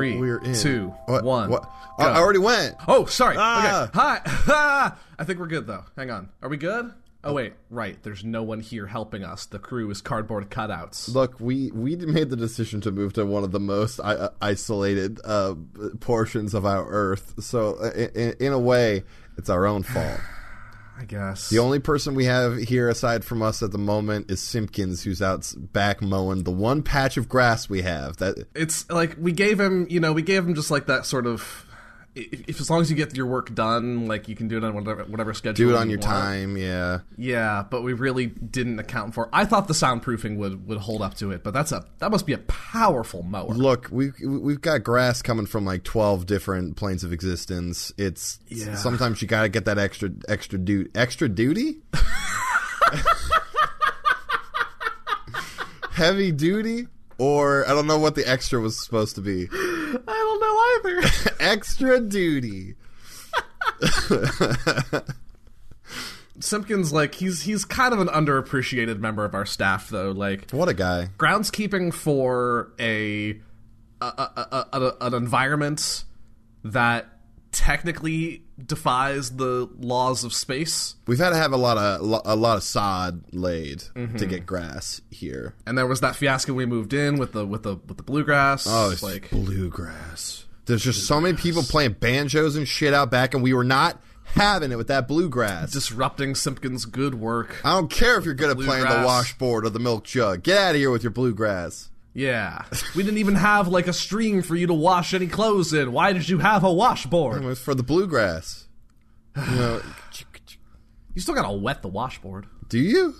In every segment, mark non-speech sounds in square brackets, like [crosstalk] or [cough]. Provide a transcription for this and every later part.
Three, We're in. two, What? one, What? I I already went. Oh, sorry. Ah. Okay. Hi. [laughs] I think we're good though. Hang on. Are we good? Oh wait, right. There's no one here helping us. The crew is cardboard cutouts. Look, we we made the decision to move to one of the most I, uh, isolated uh, portions of our Earth. So, uh, in, in a way, it's our own fault. I guess. The only person we have here aside from us at the moment is Simpkins, who's out back mowing the one patch of grass we have. That it's like we gave him, you know, we gave him just like that sort of. If, if as long as you get your work done, like you can do it on whatever whatever schedule. do it on you your want. time, yeah. Yeah, but we really didn't account for. I thought the soundproofing would would hold up to it, but that's a that must be a powerful mower. Look, we we've got grass coming from like twelve different planes of existence. It's Yeah. sometimes you got to get that extra extra duty extra duty. [laughs] Heavy duty, or I don't know what the extra was supposed to be. I don't know either. [laughs] extra duty. Simpkins, like he's he's kind of an underappreciated member of our staff, though. Like What a guy. groundskeeping for a, a, a, a, a an environment that technically defies the laws of space. We've had to have a lot of a lot of sod laid Mm-hmm. to get grass here. And there was that fiasco we moved in with the with the with the bluegrass. Oh, it's like bluegrass. There's just so many people playing banjos and shit out back, and we were not having it with that bluegrass. disrupting Simpkins' good work. I don't care if you're good at playing the washboard or the milk jug. Get out of here with your bluegrass. Yeah, we didn't even have like a stream for you to wash any clothes in. Why did you have a washboard? It was for the bluegrass. You know, [sighs] You still gotta wet the washboard. do you?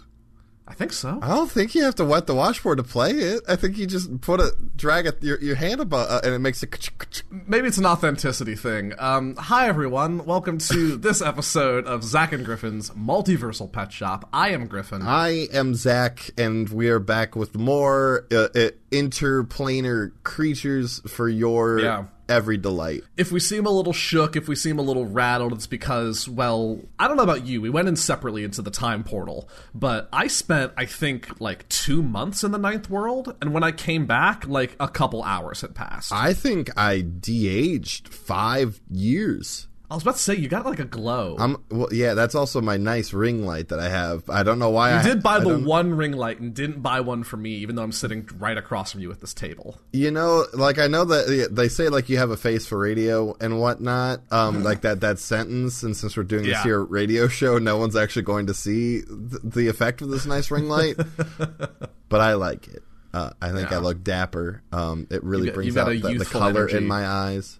I think so. I don't think you have to wet the washboard to play it. I think you just put a drag it, your your hand above, uh, and it makes it. Maybe it's an authenticity thing. Um, hi everyone, welcome to [laughs] this episode of Zach and Griffin's Multiversal Pet Shop. I am Griffin. I am Zach, and we are back with more uh, uh, interplanar creatures for your Yeah. Every delight. if we seem a little shook, if we seem a little rattled, it's because, well, I don't know about you. We went in separately into the time portal, but I spent, I think, like two months in the ninth world, and when I came back, like a couple hours had passed. I, think I de-aged five years. Was about to say, you got like a glow. I'm well, yeah. That's also my nice ring light that I have. I don't know why I did buy I the don't- one ring light and didn't buy one for me, even though I'm sitting right across from you at this table. You know, like I know that they say like you have a face for radio and whatnot. Um, [laughs] like that that sentence. And since we're doing this Yeah. here radio show, no one's actually going to see th- the effect of this nice ring light. [laughs] but I like it. Uh, I think I look dapper. Um, it really got- brings out the, the color energy. in my eyes.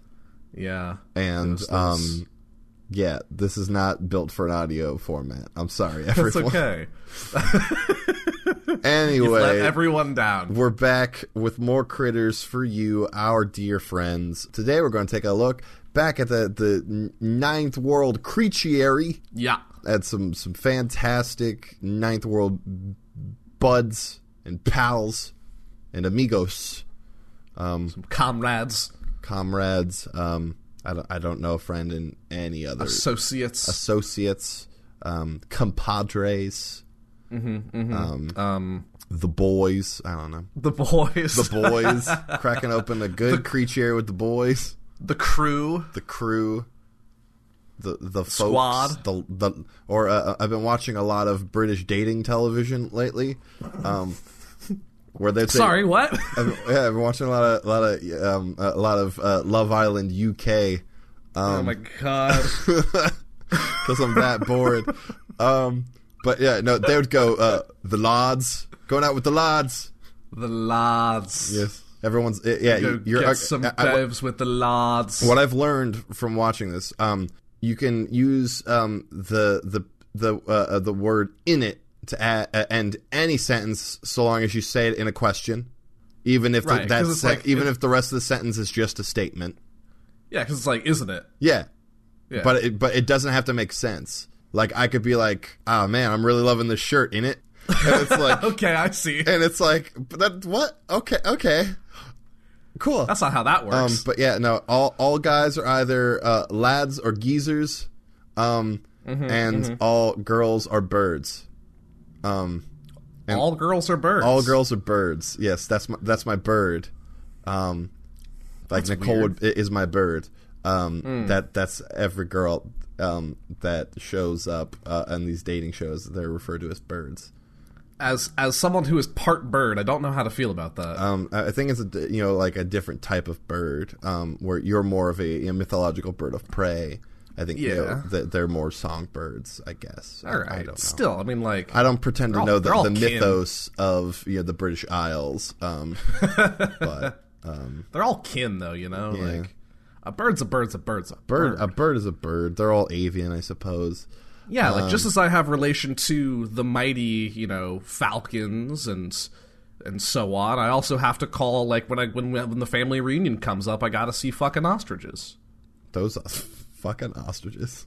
Yeah. And um, yeah, this is not built for an audio format. I'm sorry, [laughs] That's everyone. okay. [laughs] [laughs] Anyway, Let everyone down. We're back with more critters for you, our dear friends. Today we're going to take a look back at the the ninth world creaturey. Yeah. At some some fantastic ninth world buds and pals and amigos, some Comrades, comrades. Um, I don't I don't know a friend in any other associates. associates, um, compadres, um, the boys. I don't know. the boys. the boys [laughs] cracking open a good creature with the boys the crew. the crew the the folks, Squad. the the or uh, I've been watching a lot of British dating television lately um where they Sorry, what? [laughs] I've, yeah I've been watching a lot of a lot of um a lot of uh, Love Island UK oh my god. [laughs] because I'm that bored um but yeah no they would go uh the lads going out with the lads The lads. yes everyone's yeah Go you're get some I- I- bevs with the lads. what I've learned from watching this, um, you can use um, the the the uh, uh, the word in it to add, uh, end any sentence so long as you say it in a question, even if Right, the, it's like- even if the rest of the sentence is just a statement. Yeah, because it's like, isn't it? Yeah, Yeah. but it, but it doesn't have to make sense. Like I could be like, "Oh man, I'm really loving this shirt in it," and it's [laughs] like, okay, I see. and it's like, but that what? Okay, okay, cool. That's not how that Um, works. but yeah, no, all all guys are either uh, lads or geezers, um, Mm-hmm, and all girls are birds. Um, all girls are birds. all girls are birds. Yes, that's my that's my bird. Um, like That's Nicole would, is my bird. Um, that that's every girl um, that shows up uh, on these dating shows. They're referred to as birds. As as someone who is part bird, I don't know how to feel about that. Um, I think it's a you know like a different type of bird. Um, where you're more of a, know, mythological bird of prey. I think Yeah. that they're more songbirds. I guess. all I- don't know. Still, I mean, like, I don't pretend to all- know the, the mythos of you know the British Isles. Um, [laughs] but they're all kin, though. You know, like a bird's a bird's a bird's a bird, bird. a bird is a bird. They're all avian, I suppose. Yeah, like Um, just as I have relation to the mighty, you know, falcons and and so on, I also have to call like when I when when the family reunion comes up, I got to see fucking ostriches. Those are fucking ostriches.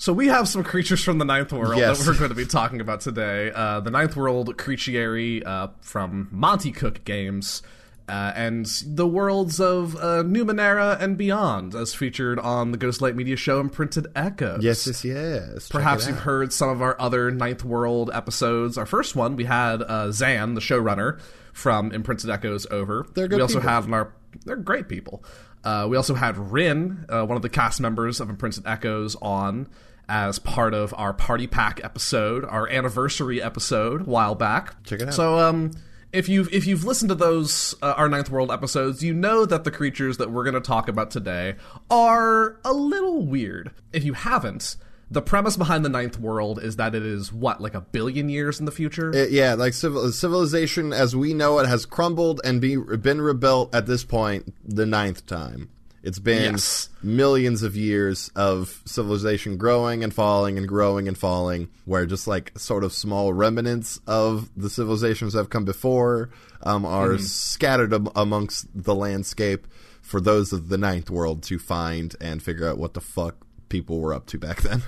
So we have some creatures from the Ninth World Yes. that we're going to be talking about today. Uh, the Ninth World Creatiary uh, from Monte Cook Games. Uh, and the worlds of uh, Numenera and beyond, as featured on the Ghostlight Media Show and Imprinted Echoes. Yes, yes, yes. Perhaps you've heard some of our other Ninth World episodes. Our first one, we had uh, Zan, the showrunner from Imprinted Echoes, over. They're good we also people. had in our they're great people. Uh, we also had Rin, uh, one of the cast members of Imprinted Echoes, on as part of our party pack episode, our anniversary episode, a while back. Check it out. So, um, if you've if you've listened to those uh, our Ninth World episodes, you know that the creatures that we're going to talk about today are a little weird. If you haven't, the premise behind the Ninth World is that it is what like a billion years in the future. It- yeah, like civil, civilization as we know it has crumbled and be, been rebuilt at this point the ninth time. It's been Yes. millions of years of civilization growing and falling and growing and falling, where just like sort of small remnants of the civilizations that have come before um, are scattered am- amongst the landscape for those of the ninth world to find and figure out what the fuck people were up to back then.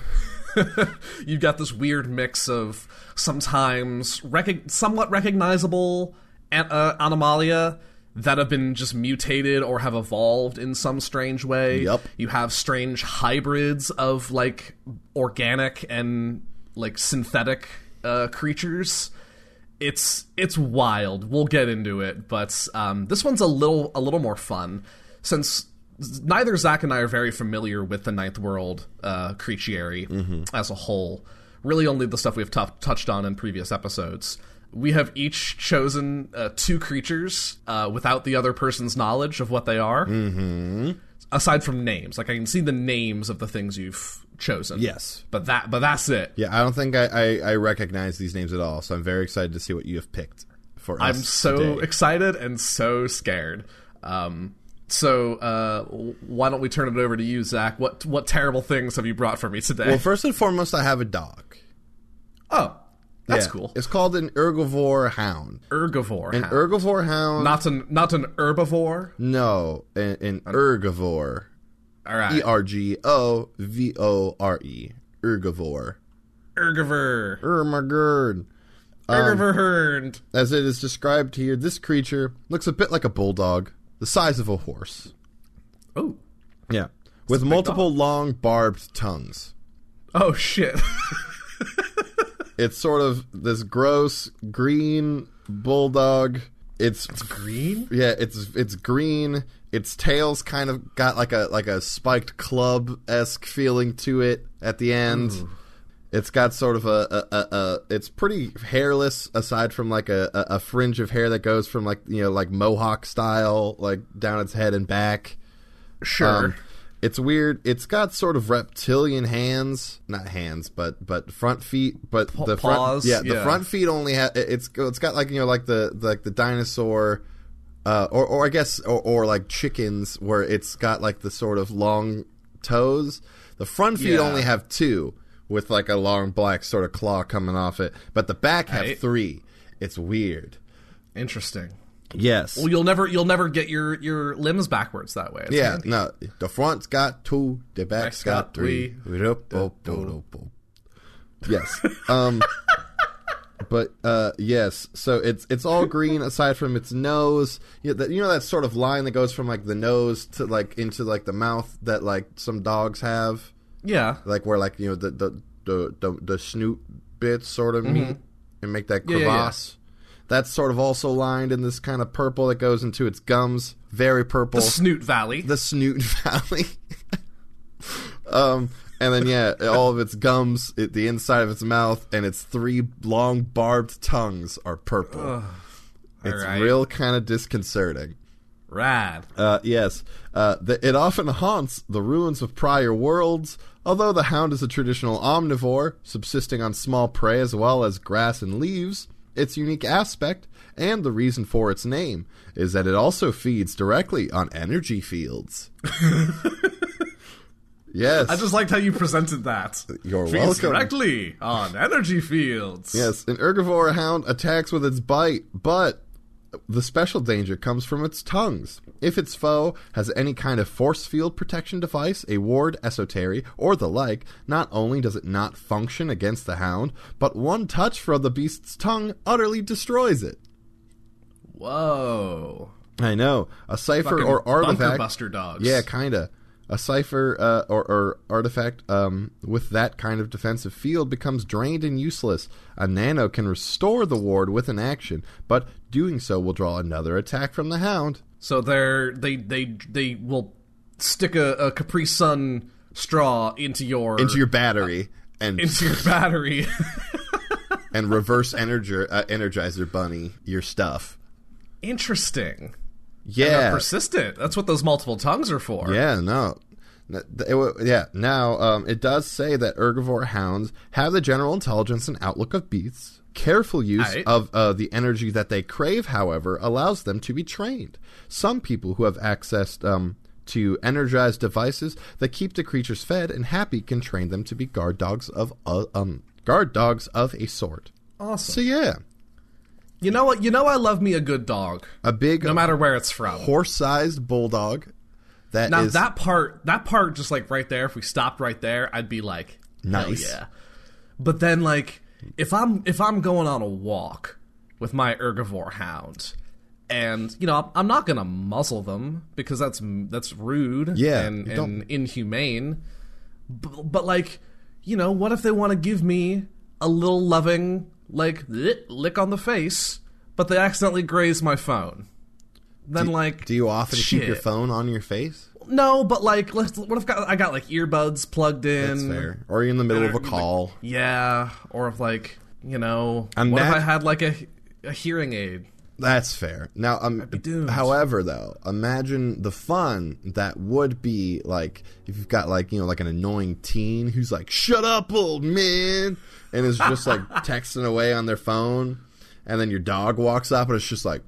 [laughs] You've got this weird mix of sometimes rec- somewhat recognizable an- uh, anomalia that have been just mutated or have evolved in some strange way. Yup. You have strange hybrids of like organic and like synthetic uh, creatures. It's it's wild. We'll get into it, but um, this one's a little a little more fun since neither Zach and I are very familiar with the Ninth World uh, creatiary as a whole. Really, only the stuff we've tou touched on in previous episodes. We have each chosen uh, two creatures uh, without the other person's knowledge of what they are. Mm-hmm. Aside from names, like I can see the names of the things you've chosen. Yes. but that but that's it. Yeah, I don't think I, I, I recognize these names at all, so I'm very excited to see what you have picked for us. I'm so today. excited and so scared. Um, so uh, why don't we turn it over to you, Zach? What what terrible things have you brought for me today? Well, first and foremost, I have a dog. oh, that's Yeah. cool. It's called an herbivore hound. Herbivore. An hound. herbivore hound. not an not an herbivore. no, an, an ergovore. All right, E R G O V O R E. Ergovore. herbivore. Er my god. Herbivore. As it is described here, this creature looks a bit like a bulldog, the size of a horse. Oh, Yeah. With multiple long barbed tongues. oh shit. [laughs] It's sort of this gross green bulldog. It's Green. yeah, it's it's green. Its tail's kind of got like a like a spiked club esque feeling to it at the end. It's got sort of a, a, a, a it's pretty hairless aside from like a, a, fringe of hair that goes from like you know like mohawk style like down its head and back. Sure. Um, it's weird. It's got sort of reptilian hands, not hands, but but front feet. But the front, paws, yeah, the yeah. front feet only have. It's it's got like you know like the like the dinosaur, uh, or or I guess or, or like chickens where it's got like the sort of long toes. The front feet Yeah. only have two, with like a long black sort of claw coming off it, but the back have Right. three. It's weird. Interesting. Yes. Well, you'll never you'll never get your your limbs backwards that way. It's yeah. handy. No. The front's got two. The back's got, got three. three. Yes. Um. [laughs] But uh, yes, so it's it's all green aside from its nose. You know, that, you know that sort of line that goes from like the nose to like into like the mouth that like some dogs have, Yeah. like where like you know the the the the, the snoot bits sort of meet and make that Mm-hmm. Yeah, yeah, crevasse. That's sort of also lined in this kind of purple that goes into its gums, very purple The Snoot Valley. the Snoot [laughs] Valley. [laughs] um, and then yeah, all of its gums, it, the inside of its mouth, and its three long barbed tongues are purple. it's Alright. real kind of disconcerting. Rad. Uh, yes, uh, the, it often haunts the ruins of prior worlds. Although the hound is a traditional omnivore, subsisting on small prey as well as grass and leaves, its unique aspect and the reason for its name is that it also feeds directly on energy fields. [laughs] yes, I just liked how you presented that. You're Feeds welcome. directly on energy fields. Yes, an herbivore hound attacks with its bite, but the special danger comes from its tongues. If its foe has any kind of force field protection device, a ward, esotery, or the like, not only does it not function against the hound, but one touch from the beast's tongue utterly destroys it. Whoa. I know. A cipher Fucking or artifact. buster dogs. Yeah, kinda. A cipher uh, or, or artifact um, with that kind of defensive field becomes drained and useless. A nano can restore the ward with an action, but doing so will draw another attack from the hound. So they're they they they will stick a, a Capri Sun straw into your Into your battery and [laughs] into your battery. [laughs] and reverse energizer, uh, energizer bunny your stuff. Interesting. Yeah, persistent. That's what those multiple tongues are for. Yeah, no. It yeah, now um, it does say that herbivore hounds have the general intelligence and outlook of beasts. Careful use Aight. of uh, the energy that they crave, however, allows them to be trained. Some people who have access um, to energized devices that keep the creatures fed and happy can train them to be guard dogs of uh, um, guard dogs of a sort. Awesome. So yeah, You know what? You know I love me a good dog, a big no matter where it's from. horse-sized bulldog. That Now is- that part, that part, just like right there. If we stopped right there, I'd be like, Nice. yeah. But then, like, if I'm if I'm going on a walk with my herbivore hound, and you know I'm, not gonna muzzle them because that's that's rude, Yeah, and, and inhumane. B- but like, you know, what if they want to give me a little loving like lick, lick on the face, but they accidentally graze my phone? Then like, do you often keep your phone on your face? No, but like, let's, what if got, I got like earbuds plugged in? That's fair. Or you're in the middle of a Like, call. Yeah, or if like, you know, And what if I had like a, a hearing aid? That's fair. Now, um, however, though, imagine the fun that would be like if you've got like you know like an annoying teen who's like, "Shut up, old man," and is just like [laughs] texting away on their phone, and then your dog walks up and it's just like,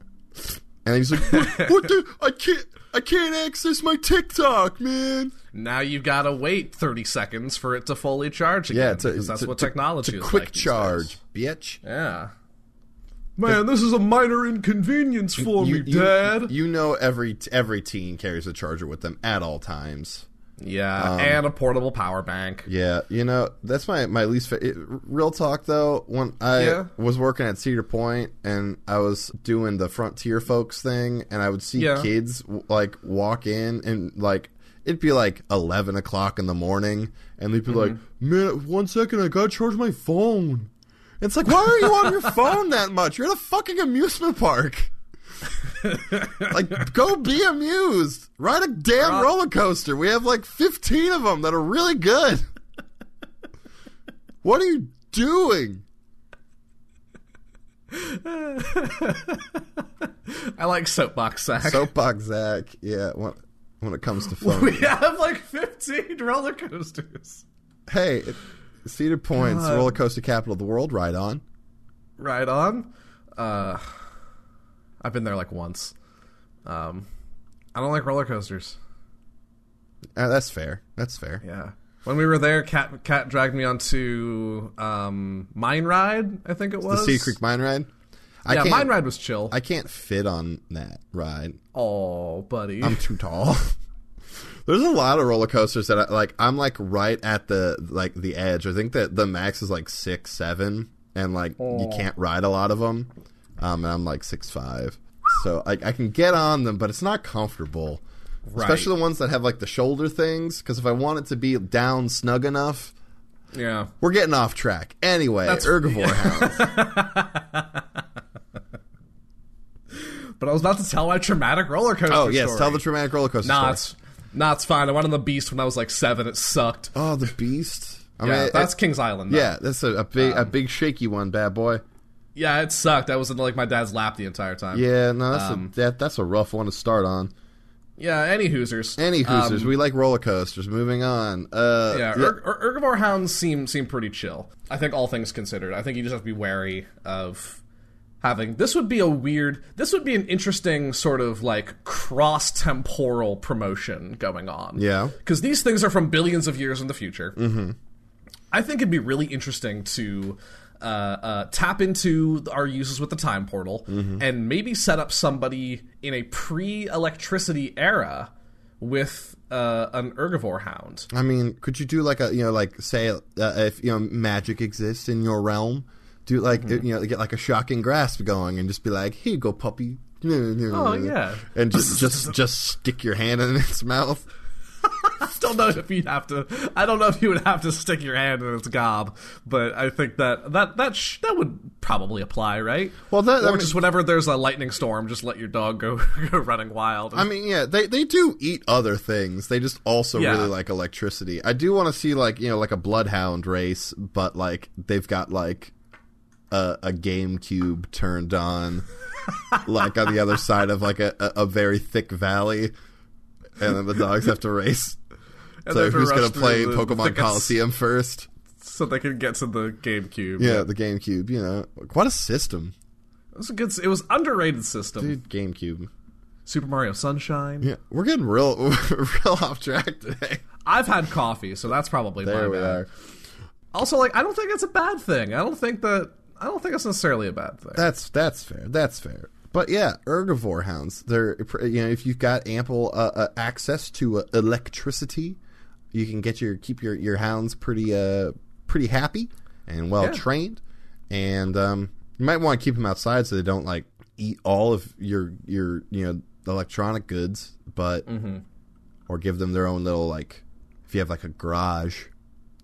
and he's like, "What, what the? I can't, I can't access my TikTok, man." Now you've got to wait thirty seconds for it to fully charge again. Yeah, it's a, because that's it's a- what technology it's a quick like charge, bitch. Yeah. Man, this is a minor inconvenience for me, Dad. You know every every teen carries a charger with them at all times. Yeah, and a portable power bank. Yeah, you know that's my my least fa- it, real talk though. When I Yeah. was working at Cedar Point and I was doing the frontier folks thing, and I would see Yeah. kids like walk in and like it'd be like eleven o'clock in the morning, and they'd be like, Mm-hmm. "Man, one second, I gotta charge my phone." It's like, why are you on your phone that much? You're at a fucking amusement park. [laughs] like, go be amused. Ride a damn Right. roller coaster. We have like 15 of them that are really good. what are you doing? [laughs] I like soapbox sack. Soapbox Zach. Yeah, when, when it comes to fun, [laughs] we have like fifteen roller coasters. hey, it- Cedar Point's God. roller coaster capital of the world. Right on. Right on. Uh, I've been there like once. Um, I don't like roller coasters. Uh, that's fair. That's fair. Yeah. When we were there, Cat Cat dragged me onto um, Mine Ride. I think it was The Cedar Creek Mine Ride. I Yeah, can't, Mine Ride was chill. I can't fit on that ride. oh, buddy. I'm too tall. [laughs] There's a lot of roller coasters that I, like I'm like right at the like the edge. I think that the max is like six seven, and like you can't ride a lot of them. Um, and I'm like six five, so I, I can get on them, but it's not comfortable. Right. Especially the ones that have like the shoulder things. Because if I want it to be down snug enough, yeah. we're getting off track. Anyway, That's- Ergovore Hounds. [laughs] But I was about to tell my traumatic roller coaster. Oh yes, story. tell the traumatic roller coaster. Nah, story. it's nah, it's fine. I went on the Beast when I was like seven. It sucked. Oh, the Beast. I yeah, mean, that's it- Kings Island. though. yeah, that's a, a big Um, a big shaky one, bad boy. Yeah, it sucked. I was in like my dad's lap the entire time. Yeah, no, that's Um, a that, that's a rough one to start on. yeah. Any Hoosers. Any Hoosers, Um, we like roller coasters. Moving on. Uh, yeah, Ur- Ur- Ergovore hounds seem seem pretty chill. I think all things considered, I think you just have to be wary of having. This would be a weird. This would be an interesting sort of like cross temporal promotion going on. Yeah. because these things are from billions of years in the future. Mm-hmm. I think it'd be really interesting to. Uh, uh, tap into our uses with the time portal and maybe set up somebody in a pre-electricity era with uh, an ergovore hound. I mean, could you do like a you know like say uh, if you know magic exists in your realm, do like Mm-hmm. you know get like a shocking grasp going and just be like, here you go, puppy. Oh, yeah. and just just just stick your hand in its mouth. [laughs] don't know if you'd have to. I don't know if you would have to stick your hand in its gob, but I think that that that sh- that would probably apply, right? Well, that- or I mean- just whenever there's a lightning storm, just let your dog go [laughs] go running wild. I mean, yeah, they they do eat other things. They just also Yeah. really like electricity. I do want to see like you know like a bloodhound race, but like they've got like a, a GameCube turned on, [laughs] like on the other side of like a, a, a very thick valley, and then the dogs have to race. And so they have to who's gonna play the Pokemon Colosseum first? so they can get to the GameCube. Yeah, the GameCube. You know, what a system, it was a good. It was underrated system. dude. GameCube. Super Mario Sunshine. Yeah, we're getting real [laughs] real off track today. I've had coffee, so that's probably There my we bad. are. Also, like, I don't think it's a bad thing. I don't think that. I don't think it's necessarily a bad thing. That's that's fair. That's fair. But yeah, ergovore hounds. They're you know if you've got ample uh, uh, access to uh, electricity, you can get your keep your, your hounds pretty uh pretty happy and well Yeah. trained, and um, you might want to keep them outside so they don't like eat all of your your you know electronic goods, but or give them their own little like if you have like a garage,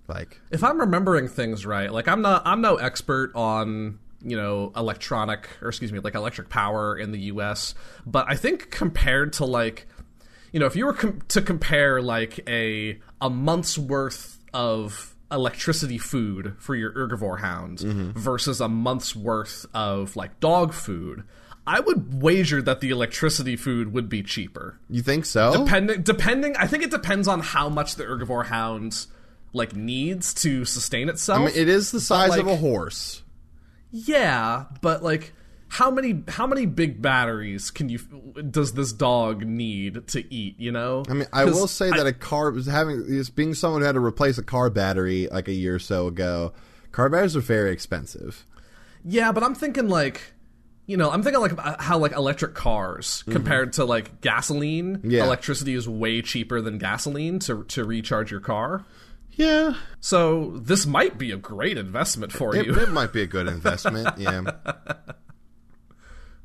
like if I'm remembering things right, like I'm not I'm no expert on you know electronic or excuse me like electric power in the U.S. But I think compared to like you know if you were com- to compare like a a month's worth of electricity food for your ergovore hound mm-hmm. versus a month's worth of like dog food. I would wager that the electricity food would be cheaper. you think so? Depending, depending, I think it depends on how much the ergovore hound like needs to sustain itself. I mean, it is the size of a horse. yeah, but like, how many how many big batteries can you does this dog need to eat? You know, I mean, I will say that a car was having is being someone who had to replace a car battery like a year or so ago. Car batteries are very expensive. Yeah, but I'm thinking like, you know, I'm thinking like how like electric cars compared to like gasoline. Mm-hmm. Yeah. electricity is way cheaper than gasoline to to recharge your car. Yeah, So this might be a great investment for it, you. it might be a good investment. Yeah, [laughs]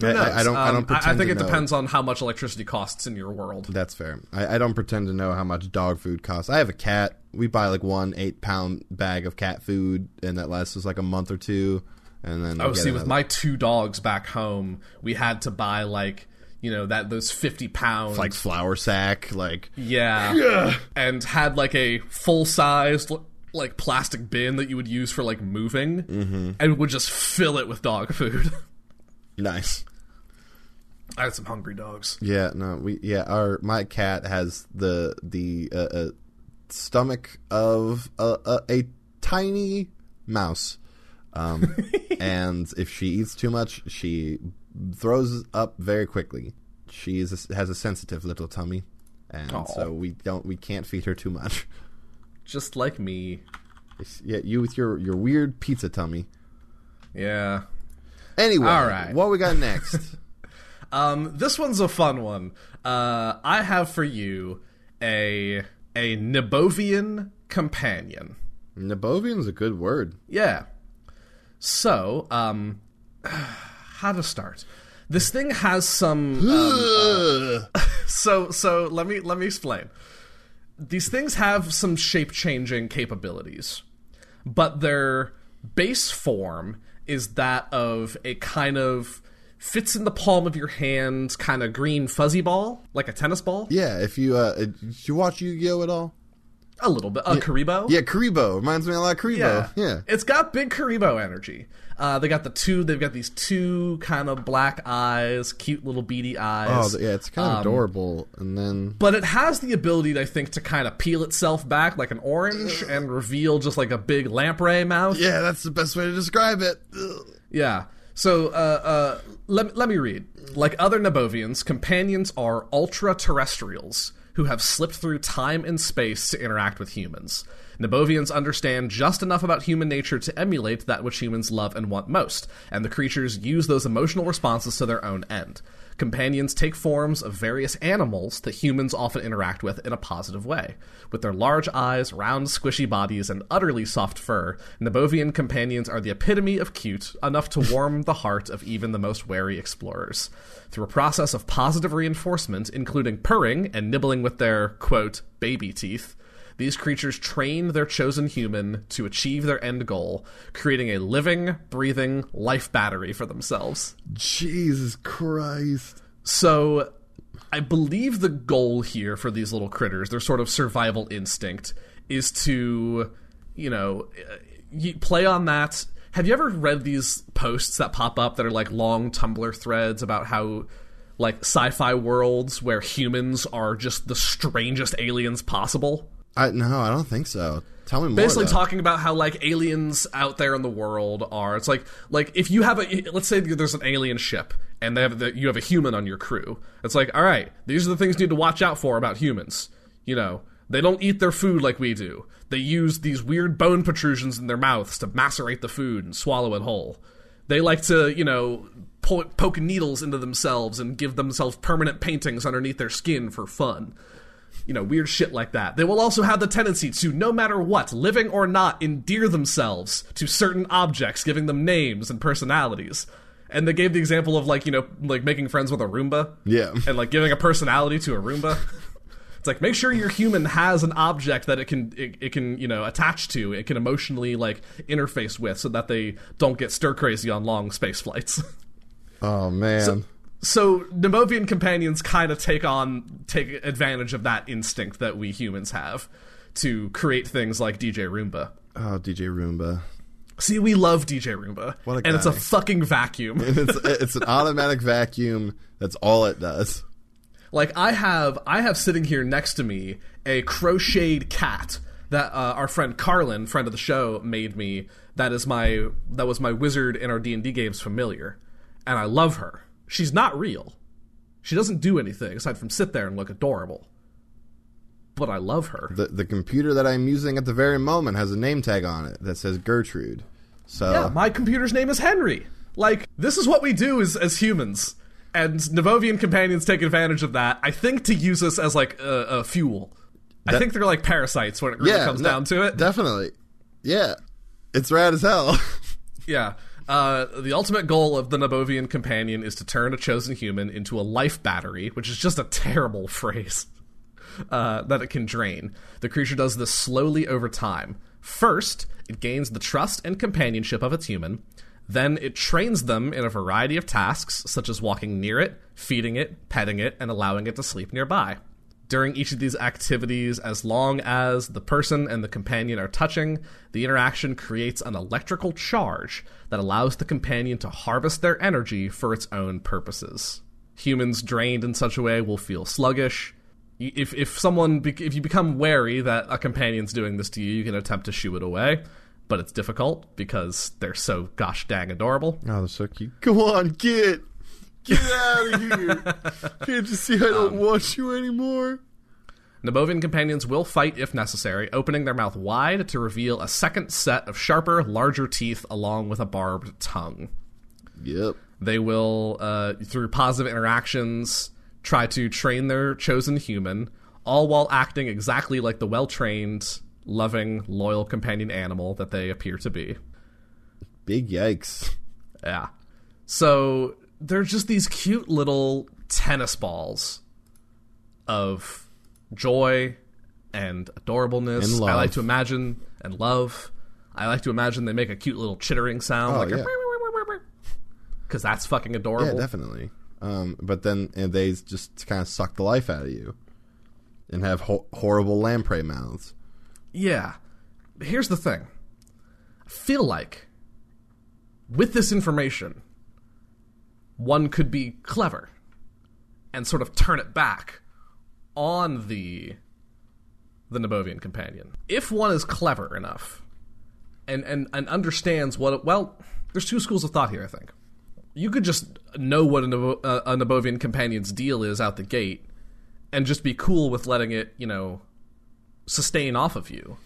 I, knows? I, I don't. I Um, don't pretend. I think it know. depends on how much electricity costs in your world. That's fair. I, I don't pretend to know how much dog food costs. I have a cat. We buy like one eight pound bag of cat food, and that lasts us like a month or two. And then Oh, see, with my two dogs back home, we had to buy like you know that those fifty pounds, like flour sack, like yeah, [laughs] and had like a full sized like plastic bin that you would use for like moving, Mm-hmm. and would just fill it with dog food. [laughs] nice. I had some hungry dogs. Yeah, no, we yeah, our my cat has the the uh, uh, stomach of a, a, a tiny mouse, um, [laughs] and if she eats too much, she throws up very quickly. She is a, has a sensitive little tummy, and Aw. so we don't we can't feed her too much. just like me. Yeah, you with your your weird pizza tummy. Yeah. Anyway, All right. what we got next? [laughs] Um, this one's a fun one. Uh, I have for you a a Nabovian companion. Nabovian's a good word. Yeah. So, um, [sighs] how to start? This thing has some. Um, Ugh. [laughs] so, so let me let me explain. These things have some shape changing capabilities, but their base form is that of a kind of fits in the palm of your hand, kind of green fuzzy ball, like a tennis ball. yeah, if you uh, did you watch Yu-Gi-Oh at all? A little bit. A Kuriboh. Yeah, Kuriboh reminds me a lot of Kuriboh. Yeah. Yeah, It's got big Kuriboh energy. Uh, they got the two. They've got these two kind of black eyes, cute little beady Oh, eyes. th- yeah, it's kind of adorable. And then But it has the ability, I think, to kind of peel itself back like an orange and reveal just like a big lamprey mouth. yeah, that's the best way to describe it. Yeah. So, uh, uh, let, let me read. Like other Nabovians, companions are ultra terrestrials who have slipped through time and space to interact with humans. Nabovians understand just enough about human nature to emulate that which humans love and want most, and the creatures use those emotional responses to their own end. Companions take forms of various animals that humans often interact with in a positive way. With their large eyes, round, squishy bodies, and utterly soft fur, Nabovian companions are the epitome of cute, enough to warm the heart of even the most wary explorers. Through a process of positive reinforcement, including purring and nibbling with their, quote, baby teeth, these creatures train their chosen human to achieve their end goal, creating a living, breathing life battery for themselves. Jesus Christ. So, I believe the goal here for these little critters, their sort of survival instinct, is to, you know, uh, play on that. Have you ever read these posts that pop up that are like long Tumblr threads about how, like, sci fi worlds where humans are just the strangest aliens possible? I no, I don't think so. Tell me more. basically though. talking about how like aliens out there in the world are it's like like if you have a let's say there's an alien ship and they have the, you have a human on your crew it's like all right these are the things you need to watch out for about humans you know they don't eat their food like we do they use these weird bone protrusions in their mouths to macerate the food and swallow it whole they like to you know po- poke needles into themselves and give themselves permanent paintings underneath their skin for fun you know, weird shit like that. They will also have the tendency to, no matter what, living or not, endear themselves to certain objects, giving them names and personalities. And they gave the example of like, you know, like making friends with a Roomba. Yeah. And like giving a personality to a Roomba. It's like make sure your human has an object that it can it, it can you know attach to, it can emotionally like interface with, so that they don't get stir crazy on long space flights. Oh man. so Nabovian companions kind of take on take advantage of that instinct that we humans have to create things like DJ Roomba. oh, DJ Roomba. See, we love DJ Roomba, What a and it's a fucking vacuum. [laughs] it's it's an automatic vacuum. That's all it does. like I have, I have sitting here next to me a crocheted cat that uh, our friend Carlin, friend of the show, made me. That is my that was my wizard in our D and D games familiar, and I love her. She's not real. She doesn't do anything aside from sit there and look adorable. But I love her. The the computer that I'm using at the very moment has a name tag on it that says Gertrude. So Yeah, my computer's name is Henry. Like, this is what we do as, as humans. And Nabovian companions take advantage of that, I think, to use us as, like, a, a fuel. I think they're like parasites when it really yeah, comes no, down to it. Definitely. Yeah. It's rad as hell. [laughs] yeah. Uh, the ultimate goal of the Nabovian companion is to turn a chosen human into a life battery, which is just a terrible [laughs] phrase. uh, that it can drain. The creature does this slowly over time. First, it gains the trust and companionship of its human. Then it trains them in a variety of tasks, such as walking near it, feeding it, petting it, and allowing it to sleep nearby. During each of these activities, as long as the person and the companion are touching, the interaction creates an electrical charge that allows the companion to harvest their energy for its own purposes. Humans drained in such a way will feel sluggish. If if someone if you become wary that a companion's doing this to you, you can attempt to shoo it away, but it's difficult because they're so gosh dang adorable. Oh, they're so cute. Go on, get. Get out of here. Can't you see I don't want you anymore? Nabovian companions will fight if necessary, opening their mouth wide to reveal a second set of sharper, larger teeth along with a barbed tongue. Yep. They will, uh, through positive interactions, try to train their chosen human, all while acting exactly like the well trained, loving, loyal companion animal that they appear to be. Big yikes. Yeah. So they're just these cute little tennis balls of joy and adorableness. And love. I like to imagine and love. I like to imagine they make a cute little chittering sound, Oh, like yeah. because that's fucking adorable. Yeah, definitely. Um, but then and they just kind of suck the life out of you, and have ho- horrible lamprey mouths. Yeah. Here's the thing. I feel like with this information, one could be clever and sort of turn it back on the the Nabovian companion. If one is clever enough and and, and understands what well, there's two schools of thought here, I think. You could just know what a, Nabo, uh, a Nabovian companion's deal is out the gate and just be cool with letting it, you know, sustain off of you.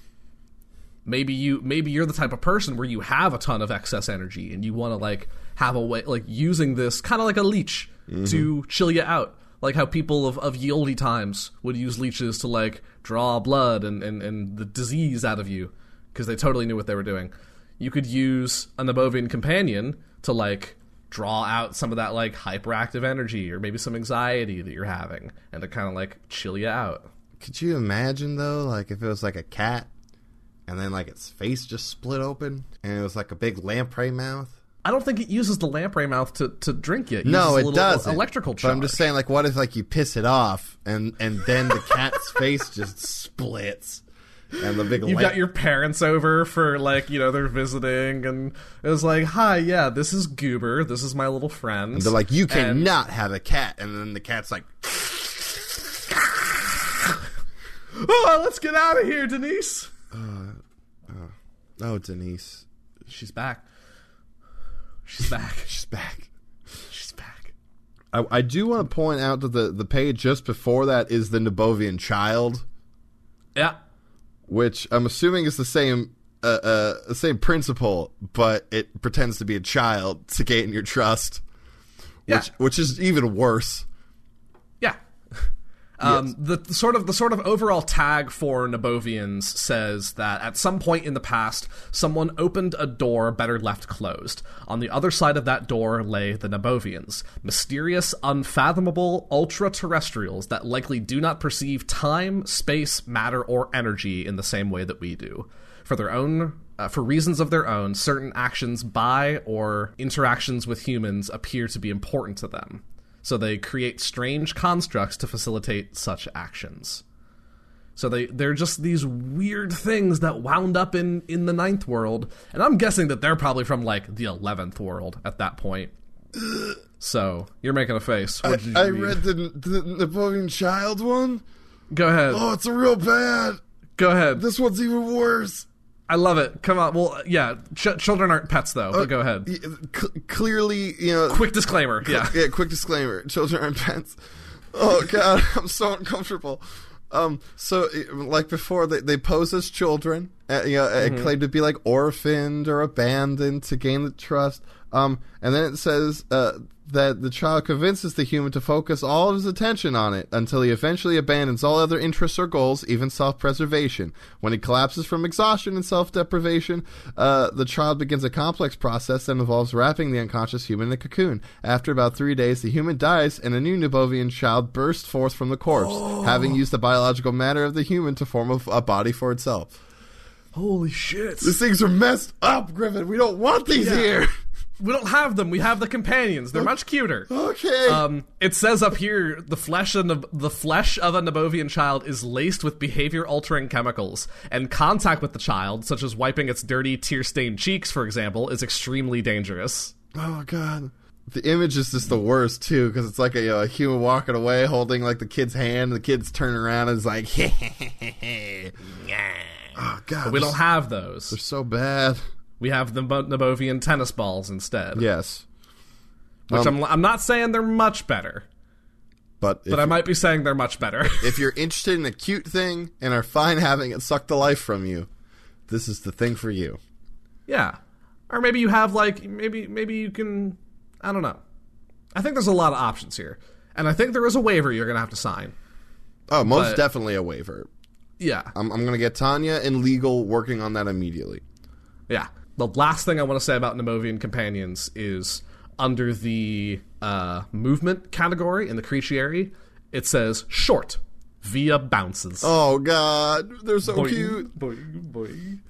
Maybe you maybe you're the type of person where you have a ton of excess energy and you want to like have a way like using this kind of like a leech mm-hmm. to chill you out. Like how people of, of ye olde times would use leeches to like draw blood and, and, and the disease out of you because they totally knew what they were doing. You could use an abovian companion to like draw out some of that like hyperactive energy or maybe some anxiety that you're having and to kind of like chill you out. Could you imagine though, like if it was like a cat, and then like its face just split open, and it was like a big lamprey mouth? I don't think it uses the lamprey mouth to, to drink it. It No, it doesn't. Electrical But charge. I'm just saying, like, what if like you piss it off, and and then the cat's [laughs] face just splits, and the big You've lamp- got your parents over for like you know they're visiting, and it was like, "Hi, yeah, this is Goober. This is my little friend." They're like, you And- cannot have a cat, and then the cat's like, [laughs] oh, let's get out of here, Denise. Uh, oh Denise, She's back. She's back. [laughs] she's back. She's back. I, I do want to point out that the the page just before that is the Nabovian child, Yeah. which I'm assuming is the same. Uh, uh, the same principle, but it pretends to be a child to gain your trust, Yeah. which which is even worse. Um, the, the sort of the sort of overall tag for Nabovians says that at some point in the past, someone opened a door better left closed. On the other side of that door lay the Nabovians, mysterious, unfathomable ultra-terrestrials that likely do not perceive time, space, matter, or energy in the same way that we do. For their own uh, for reasons of their own, certain actions by or interactions with humans appear to be important to them. So they create strange constructs to facilitate such actions. So they they're just these weird things that wound up in in the ninth world, and I'm guessing that they're probably from like the eleventh world at that point. So you're making a face. What did you I read? read the, the Napoleon Child one. Go ahead. Oh, it's a real bad. Go ahead. This one's even worse. I love it. Come on. Well, yeah. Ch- children aren't pets, though. But go ahead. Cl- clearly, you know. Quick disclaimer. Yeah. yeah. Quick disclaimer: children aren't pets. Oh God, [laughs] I'm so uncomfortable. Um, so like before, they they pose as children, uh, you know, Mm-hmm. and claim to be like orphaned or abandoned to gain the trust. Um, and then it says uh, that the child convinces the human to focus all of his attention on it until he eventually abandons all other interests or goals, even self-preservation. When he collapses from exhaustion and self-deprivation, uh, the child begins a complex process that involves wrapping the unconscious human in a cocoon. After about three days, the human dies, and a new Nabovian child bursts forth from the corpse, [gasps] having used the biological matter of the human to form a, a body for itself. Holy shit. These things are messed up, Griffin. We don't want these Yeah. here. We don't have them. We have the companions. They're much cuter. Okay. Um, it says up here the flesh of the flesh of a Nabovian child is laced with behavior-altering chemicals, and contact with the child, such as wiping its dirty, tear-stained cheeks, for example, is extremely dangerous. Oh god. The image is just the worst too, because it's like a, a human walking away, holding like the kid's hand. And the kid's turning around and is like, [laughs] yeah. "Oh god, We don't have those. They're so bad. We have the Bo- Nabovian tennis balls instead. Yes. Which Um, I'm, I'm not saying they're much better. But But I might be saying they're much better. [laughs] if you're interested in a cute thing and are fine having it suck the life from you, this is the thing for you. yeah. Or maybe you have like maybe maybe you can I don't know. I think there's a lot of options here. And I think there is a waiver you're going to have to sign. Oh, most But- definitely a waiver. Yeah. I'm, I'm going to get Tanya and legal working on that immediately. Yeah. The last thing I want to say about Nabovian companions is under the uh, movement category in the Creatiary, it says short via bounces. Oh God, they're so Boing, cute. boing, boing.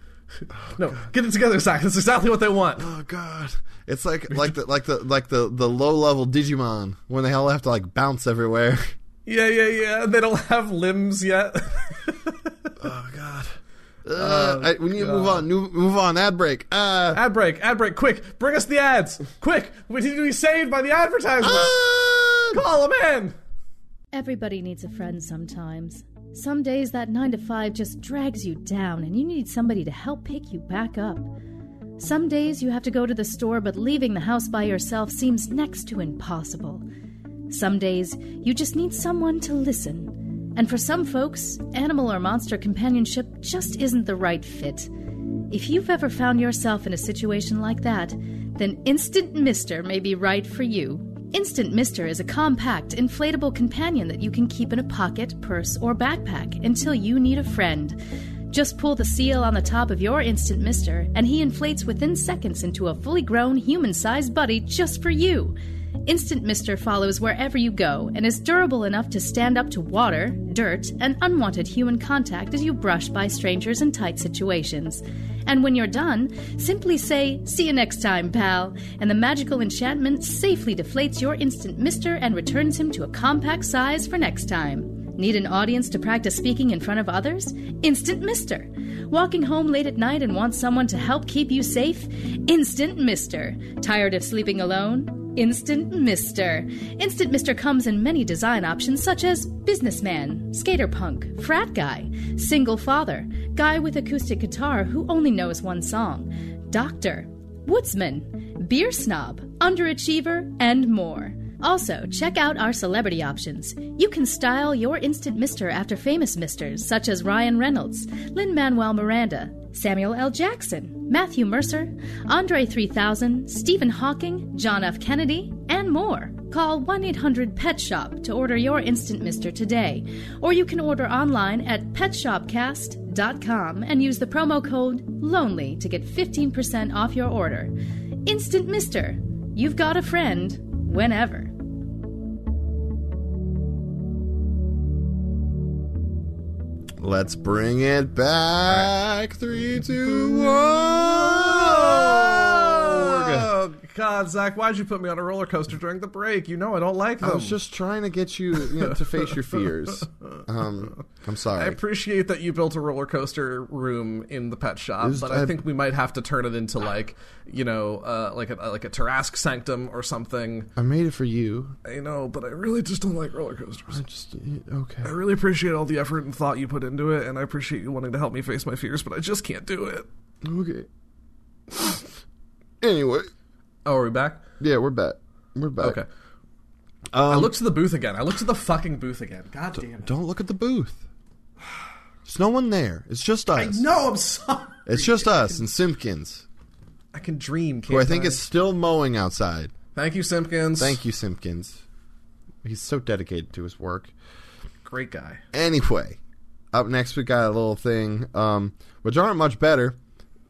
No, get it together, Zach. That's exactly what they want. Oh God, it's like like the like the like the the low level Digimon when they all have to like bounce everywhere. Yeah, yeah, yeah. They don't have limbs yet. [laughs] Oh God. Uh, I- we need to move on. Move, move on. Ad break. Uh, ad break, ad break, quick. Bring us the ads. Quick. We need to be saved by the advertisement. ah! Call them in. Everybody needs a friend sometimes. Some days that 9 to 5 just drags you down and you need somebody to help pick you back up. Some days you have to go to the store, but leaving the house by yourself seems next to impossible. Some days you just need someone to listen. And for some folks, animal or monster companionship just isn't the right fit. If you've ever found yourself in a situation like that, then Instant Mister may be right for you. Instant Mister is a compact, inflatable companion that you can keep in a pocket, purse, or backpack until you need a friend. Just pull the seal on the top of your Instant Mister, and he inflates within seconds into a fully grown, human sized buddy just for you. Instant Mister follows wherever you go and is durable enough to stand up to water, dirt, and unwanted human contact as you brush by strangers in tight situations. And when you're done, simply say, See you next time, pal, and the magical enchantment safely deflates your Instant Mister and returns him to a compact size for next time. Need an audience to practice speaking in front of others? Instant Mister. Walking home late at night and want someone to help keep you safe? Instant Mister. Tired of sleeping alone? Instant Mister. Instant Mister comes in many design options such as businessman, skater punk, frat guy, single father, guy with acoustic guitar who only knows one song, doctor, woodsman, beer snob, underachiever, and more. Also, check out our celebrity options. You can style your instant mister after famous misters such as Ryan Reynolds, Lin Manuel Miranda, Samuel L. Jackson, Matthew Mercer, Andre 3000, Stephen Hawking, John F. Kennedy, and more. Call 1 800 Pet Shop to order your instant mister today, or you can order online at petshopcast.com and use the promo code LONELY to get 15% off your order. Instant Mister, you've got a friend whenever. Let's bring it back. Three, two, one. Oh God, Zach, why'd you put me on a roller coaster during the break? You know I don't like them. I was just trying to get you, you know, to face your fears. [laughs] Um, I'm sorry. I appreciate that you built a roller coaster room in the pet shop, Is- but I I- think we might have to turn it into like, you know, uh, like a like a Tarrasque Sanctum or something. I made it for you. I know, but I really just don't like roller coasters. I just okay. I really appreciate all the effort and thought you put into it, and I appreciate you wanting to help me face my fears, but I just can't do it. Okay. Anyway, Oh, are we back? yeah, we're back. We're back. Okay. Um, I looked to the booth again. I looked to the fucking booth again. God damn it. Don't look at the booth. There's no one there. It's just us. No, I'm sorry. It's just us and Simpkins, I can dream, can't who I think is still mowing outside. Thank you, Simpkins. Thank you, Simpkins. He's so dedicated to his work. Great guy. Anyway, up next we got a little thing, um, which aren't much better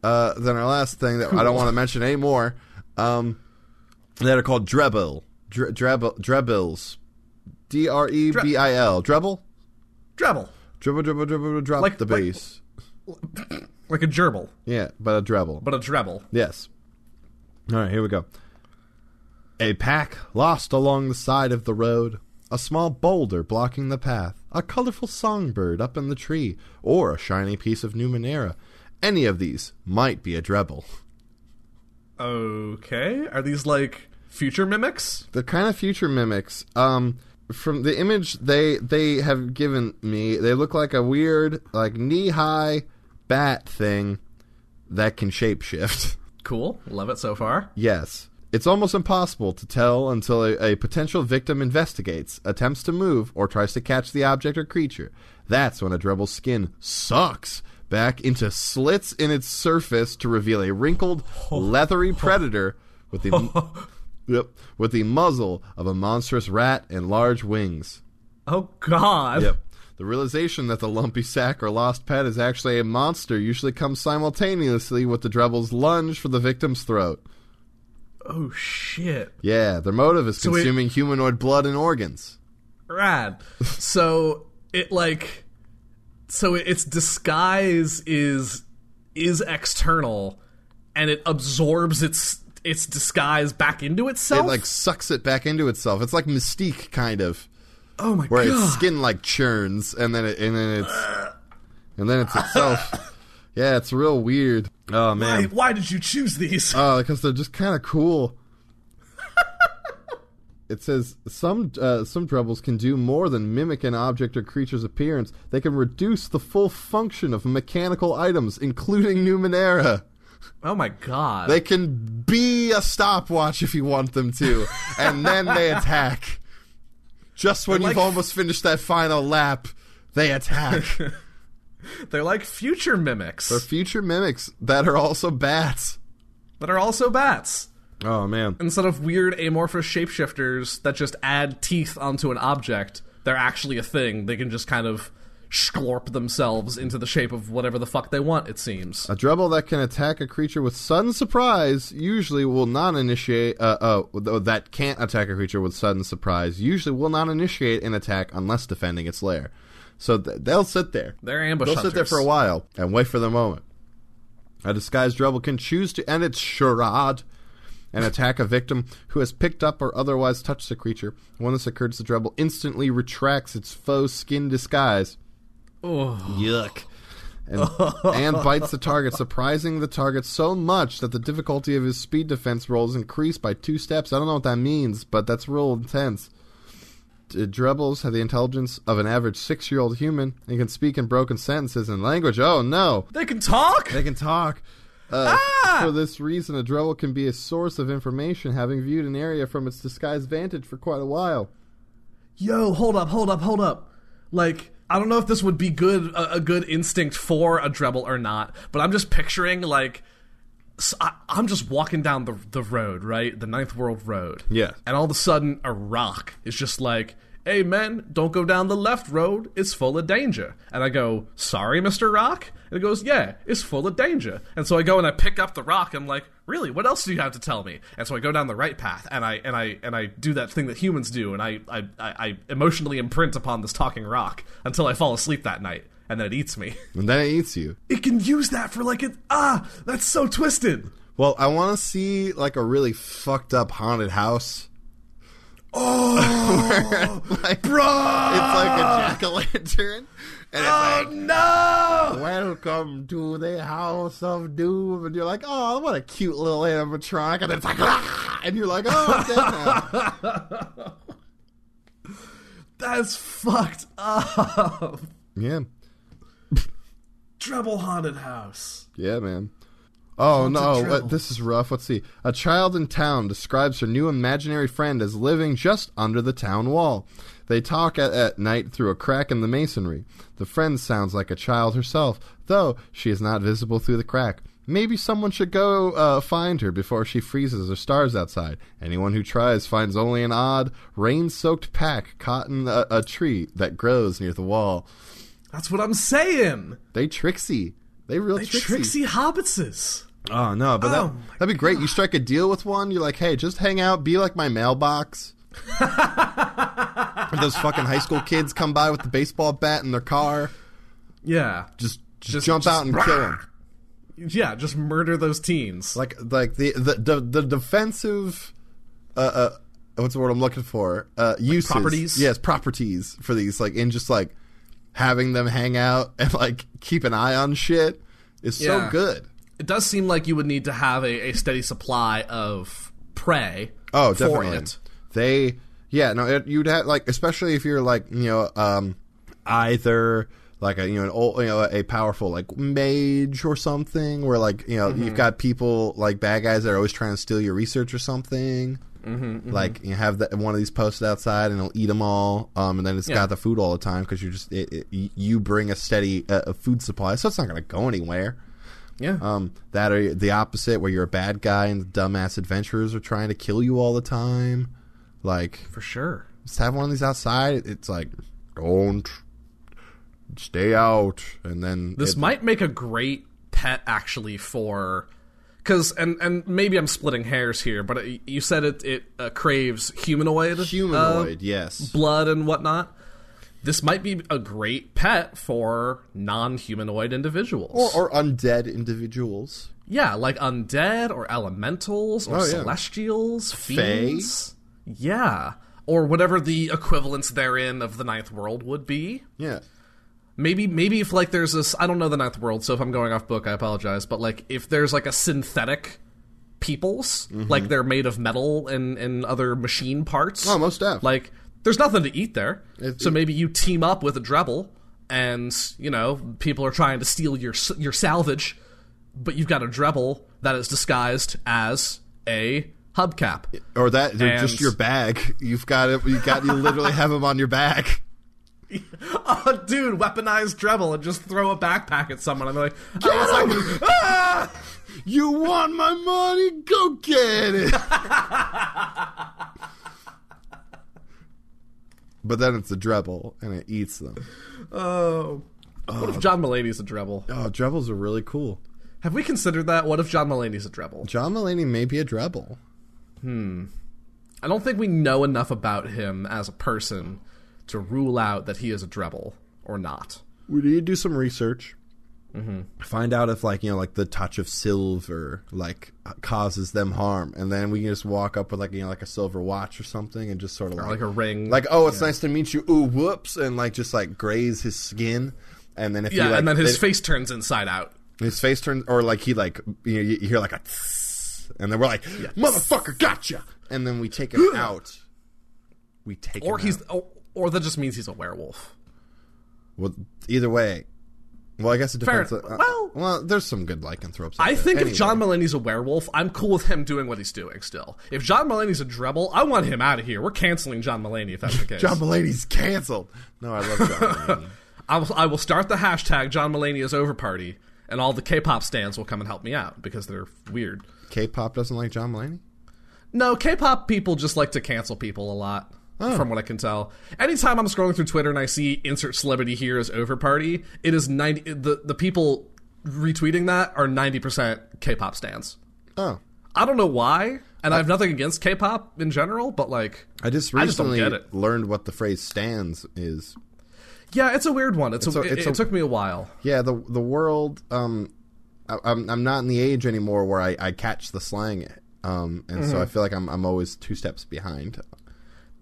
uh, than our last thing that I don't want to mention anymore. Um, that are called Drebil. Dre- Drebil Drebils. D R E B I L. Drebil? Dribble. Dribble, dribble, dribble, drop Like- the like- bass. Like a gerbil, Yeah, but a Drebil. but a treble. Yes. All right, here we go. A pack lost along the side of the road, a small boulder blocking the path, a colorful songbird up in the tree, or a shiny piece of Numenera. Any of these might be a Drebil. [laughs] Okay. Are these like future mimics? The kind of future mimics. Um, from the image they they have given me, they look like a weird, like knee high bat thing that can shapeshift. [laughs] Cool. Love it so far. Yes. It's almost impossible to tell until a, a potential victim investigates, attempts to move, or tries to catch the object or creature. That's when a Drebil's skin sucks back into slits in its surface to reveal a wrinkled, [laughs] oh. leathery predator with the [laughs] yep, with the muzzle of a monstrous rat and large wings. Oh God. Yep. The realization that the lumpy sack or lost pet is actually a monster usually comes simultaneously with the Drebil's lunge for the victim's throat. Oh shit. Yeah, their motive is So it- consuming humanoid blood and organs. Rad. [laughs] so it like so its disguise is is external and it absorbs its its disguise back into itself. It like sucks it back into itself. It's like Mystique kind of, oh my where god. its skin like churns and then it, and then it's and then it's itself. [laughs] yeah, it's real weird. Oh man. why did you choose these? Oh, because they're just kind of cool. It says some uh, some Drebils can do more than mimic an object or creature's appearance. They can reduce the full function of mechanical items, including Numenera. oh my god. They can be a stopwatch if you want them to, [laughs] and then they attack. Just when They're you've almost finished that final lap, they attack. [laughs] They're like future mimics They're future mimics that are also bats. that are also bats. Oh man. Instead of weird amorphous shapeshifters that just add teeth onto an object, they're actually a thing. They can just kind of scorp themselves into the shape of whatever the fuck they want, it seems. A Drebil that can attack a creature with sudden surprise usually will not initiate. Uh, uh, that can't attack a creature with sudden surprise usually will not initiate an attack unless defending its lair. So th- they'll sit there. They're ambush They'll sit there for a while and wait for the moment. A disguised Drebil can choose to end its charade and attack a victim who has picked up or otherwise touched the creature. When this occurs, the Drebil instantly retracts its faux skin disguise. Yuck. And, and bites the target, surprising the target so much that the difficulty of his speed defense rolls increased by two steps. I don't know what that means, but that's real intense. D- Drebils have the intelligence of an average six year old human and can speak in broken sentences and language. Oh no! They can talk? They can talk. Uh, Ah! For this reason, a Drebil can be a source of information, having viewed an area from its disguised vantage for quite a while. Yo, hold up, hold up, hold up. Like, I don't know if this would be good a, a good instinct for a Drebil or not, but I'm just picturing like I'm just walking down the the road, right, the Ninth World Road. Yeah. and all of a sudden, a rock is just like, "Hey, man, don't go down the left road. It's full of danger." And I go, "Sorry, Mister Rock." And it goes, "Yeah, it's full of danger." And so I go and I pick up the rock. I'm like, "Really? What else do you have to tell me?" And so I go down the right path, and I and I and I do that thing that humans do, and I I I, I emotionally imprint upon this talking rock until I fall asleep that night, and then it eats me. [laughs] And then it eats you. It can use that for like it. Ah, that's so twisted. Well, I want to see like a really fucked up haunted house. Oh, [laughs] like, bro! It's like a jack o' lantern. And it's Oh like, no! Welcome to the House of Doom. And you're like, oh, what a cute little animatronic. And it's like, ah! And you're like, oh, I'm dead now. That's fucked up. yeah. Treble haunted house. Yeah, man. Oh no, what, this is rough. Let's see. A child in town describes her new imaginary friend as living just under the town wall. They talk at, at night through a crack in the masonry. The friend sounds like a child herself, though she is not visible through the crack. Maybe someone should go uh, find her before she freezes or starves outside. Anyone who tries finds only an odd, rain-soaked pack caught in a, a tree that grows near the wall. That's what I'm saying. They tricksy. They real They tricksy. tricksy hobbitses. Oh no, but Oh, that, that'd be great. You strike a deal with one. You're like, hey, just hang out, be like my mailbox. [laughs] Those fucking high school kids come by with the baseball bat in their car, Yeah. just, just, Just- jump just- out and kill them. Yeah, just murder those teens. Like like the the the, the defensive, uh, uh, what's the word I'm looking for? Uh, uses properties? Yes, properties for these. Like in just like having them hang out and like keep an eye on shit is so good. It does seem like you would need to have a, a steady supply of prey Oh, for definitely. it. They, yeah, no, it, you'd have like, especially if you're like, you know, um, either like a you know an old you know a powerful like mage or something where like you know you've got people like bad guys that are always trying to steal your research or something. Mm-hmm, Like you have that one of these posted outside and it'll eat them all, um, and then it's Yeah. got the food all the time because you're just it, it, you bring a steady uh, a food supply, so it's not going to go anywhere. Yeah. Um, that are the opposite, where you're a bad guy and the dumbass adventurers are trying to kill you all the time. Like, for sure. just have one of these outside. It's like, don't stay out, and then This it- might make a great pet actually for because and and maybe I'm splitting hairs here, but it, you said it it uh, craves humanoid uh, humanoid. yes, blood and whatnot. This might be a great pet for non-humanoid individuals. or, or undead individuals. yeah, like undead or elementals or Oh, yeah. celestials, fiends. Yeah, or whatever the equivalents therein of the ninth world would be. Yeah, Maybe maybe if like there's this I don't know the ninth world, so if I'm going off book, I apologize. But like if there's like a synthetic peoples, Mm-hmm. like they're made of metal and, and other machine parts. oh, most def. Like there's nothing to eat there. It- so maybe you team up with a Drebil and, you know, people are trying to steal your your salvage, but you've got a Drebil that is disguised as a hubcap. or that and- just your bag. You've got it. You got you literally have them on your back. [laughs] oh, dude, weaponized Drebil and just throw a backpack at someone and they're like, oh, it's like, ah! [laughs] You want my money? Go get it. [laughs] but then it's a Drebil and it eats them. Oh. What if John Mulaney's a Drebil? Oh, Drebils are really cool. Have we considered that? What if John Mulaney's a Drebil? John Mulaney may be a Drebil. Hmm. I don't think we know enough about him as a person to rule out that he is a Drebil or not. We need to do some research. Mm-hmm. Find out if, like, you know, like the touch of silver, like, causes them harm, and then we can just walk up with, like, you know, like a silver watch or something, and just sort of like, like a ring. like, oh, it's nice to meet you. Ooh, whoops, and like just like graze his skin, and then if yeah, you, like, and then his it- face turns inside out. his face turns, or like he like you, know, you hear like a, tss, and then we're like, motherfucker, gotcha, and then we take him [gasps] out. We take Or him he's out. or, or that just means he's a werewolf. well, either way. Well, I guess it Fair- depends. uh, well- well, there's some good lycanthropes. I there. think Anyway. if John Mulaney's a werewolf, I'm cool with him doing what he's doing still. If John Mulaney's a Drebil, I want him out of here. We're canceling John Mulaney if that's the [laughs] case. John Mulaney's canceled. No, I love John [laughs] Mulaney. I will, I will start the hashtag John Mulaney is over party, and all the K-pop stands will come and help me out because they're weird. K-pop doesn't like John Mulaney. No, K-pop people just like to cancel people a lot. From what I can tell, anytime I'm scrolling through Twitter and I see insert celebrity here as over party, it is ninety. The the people retweeting that are ninety percent K-pop stands. Oh, I don't know why, and I have nothing against K-pop in general, but like, I just I just don't recently get it. learned what the phrase "stands" is. yeah, it's a weird one. It's, a, a- it, it's it a- took me a while. Yeah, the the world. Um, I, I'm I'm not in the age anymore where I, I catch the slang. Um, and Mm-hmm. so I feel like I'm I'm always two steps behind.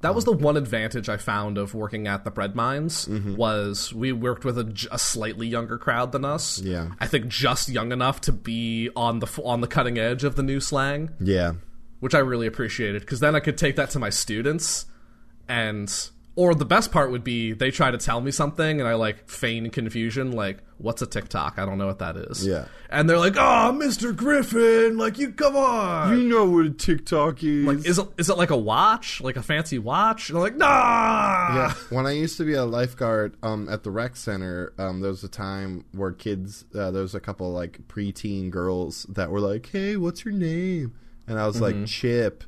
That was the one advantage I found of working at the bread mines Mm-hmm. was we worked with a slightly younger crowd than us. Yeah. I think just young enough to be on the on the cutting edge of the new slang, Yeah, which I really appreciated because then I could take that to my students and or the best part would be they try to tell me something and I like feign confusion like what's a TikTok? I don't know what that is. Yeah. And they're like, "Oh, Mr. Griffin, like you come on." You know what a TikTok is. Like is it is it like a watch? Like a fancy watch? And they're like, "Nah." yeah, when I used to be a lifeguard um, at the rec center, um, there was a time where kids, uh, there was a couple like preteen girls that were like, "Hey, what's your name?" And I was Mm-hmm. like, "Chip,"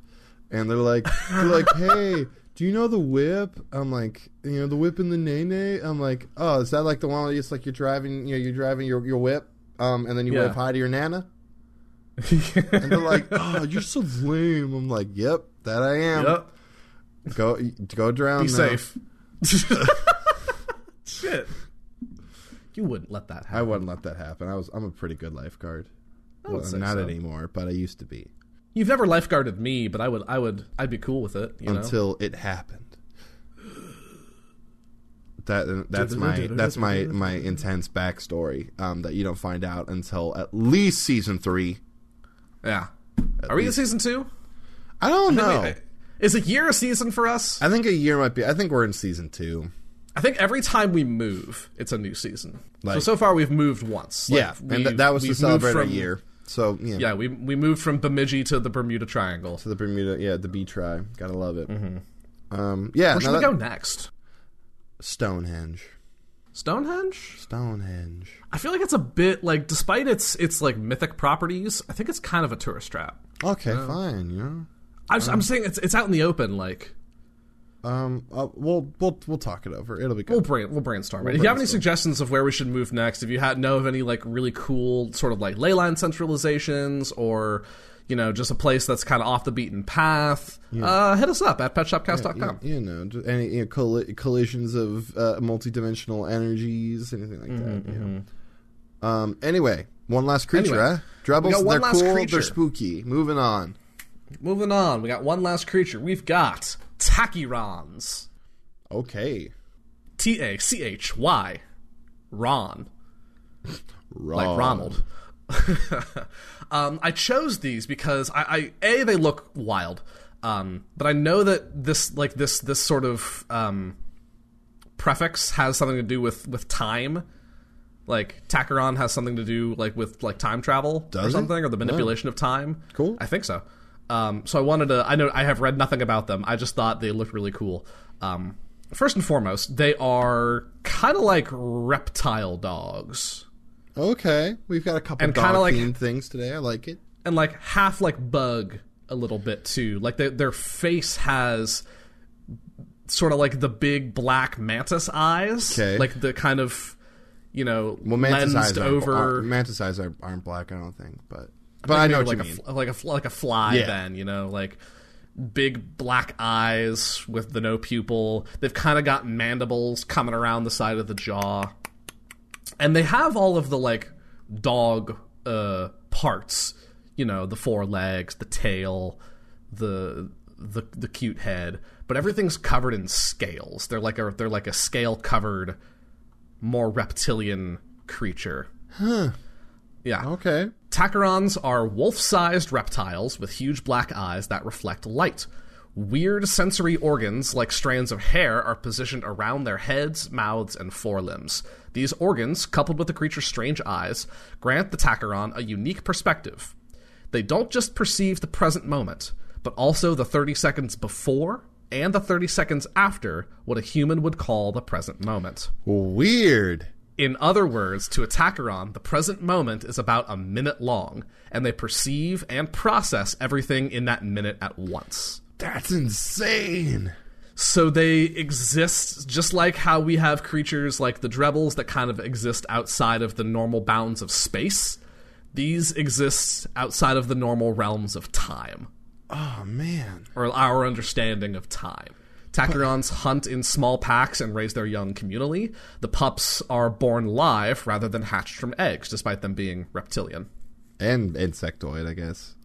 and they're like, "They're like, [laughs] hey." Do you know the whip? I'm like, you know, the whip and the nay nay. I'm like, oh, is that like the one where it's like you're driving, you know, you're driving your, your whip, um, and then you Yeah. wave hi to your nana? [laughs] And they're like, oh, you're so lame. I'm like, yep, that I am. Yep. Go, go drown. Be now. safe. [laughs] Shit. You wouldn't let that happen. I wouldn't let that happen. I was I'm a pretty good lifeguard. Well, not so. anymore, but I used to be You've never lifeguarded me, but I would I would I'd be cool with it, you know. until it happened. That that's my that's my my intense backstory um, that you don't find out until at least season three. yeah. Are we in season 2? I don't know. Wait, wait. Is a year a season for us? I think a year might be. I think we're in season two. I think every time we move, it's a new season. so Like- so far we've moved once. Like, yeah, and th- that was to celebrate from- year. So yeah, Yeah, we we moved from Bemidji to the Bermuda Triangle. to the Bermuda, yeah, the B try, gotta love it. Mm-hmm. Um, yeah, Where should we that- go next? Stonehenge, Stonehenge? Stonehenge. I feel like it's a bit like, despite its its like mythic properties, I think it's kind of a tourist trap. Okay, um, fine. You know, I just, I'm um, saying it's it's out in the open. Like um, uh, we'll we'll we'll talk it over. It'll be good. we'll brain we'll brainstorm. it. if you have any suggestions of where we should move next, if you had know of any like really cool sort of like ley line centralizations or you know just a place that's kind of off the beaten path, uh, hit us up at petshopcast.com. you, you know, any you know, colli- collisions of uh, multidimensional energies, anything like that. Yeah. Um. Anyway, one last creature. Anyway, huh? Drebils, one they're last cool. creature. They're spooky. Moving on. Moving on, we got one last creature. We've got Tachyrons. Okay. T A C H Y. Ron. like Ronald. [laughs] um, I chose these because I, I a they look wild, um, but I know that this like this this sort of um, prefix has something to do with with time. Like Tachyron has something to do like with like time travel Does or it? something, or the manipulation of time. Cool. I think so. Um, so I wanted to. I know I have read nothing about them. I just thought they looked really cool. Um, first and foremost, they are kind of like reptile dogs. Okay, we've got a couple And dog like- themed things today. I like it. and like half like bug a little bit too. Like their their face has sort of like the big black mantis eyes, Okay. like the kind of you know Well, mantis eyes lensed aren't, over. aren't- mantis eyes are, aren't black. I don't think, but but I know like a fl- like a fl- like a fly. Yeah. Then you know like big black eyes with the no pupil. They've kind of got mandibles coming around the side of the jaw, and they have all of the like dog uh, parts. You know, the four legs, the tail, the the the cute head, but everything's covered in scales. They're like a they're like a scale covered, more reptilian creature. Huh. Yeah. Okay. Tachyrons are wolf sized reptiles with huge black eyes that reflect light. Weird sensory organs, like strands of hair, are positioned around their heads, mouths, and forelimbs. These organs, coupled with the creature's strange eyes, grant the Tachyron a unique perspective. They don't just perceive the present moment, but also the 30 seconds before and the 30 seconds after what a human would call the present moment. Weird. In other words, to a Tachyron, the present moment is about a minute long, and they perceive and process everything in that minute at once. That's insane. So they exist just like how we have creatures like the Drebils that kind of exist outside of the normal bounds of space. These exist outside of the normal realms of time, Oh man. or our understanding of time. Tachyrons hunt in small packs and raise their young communally. The pups are born live rather than hatched from eggs, despite them being reptilian. And insectoid, I guess.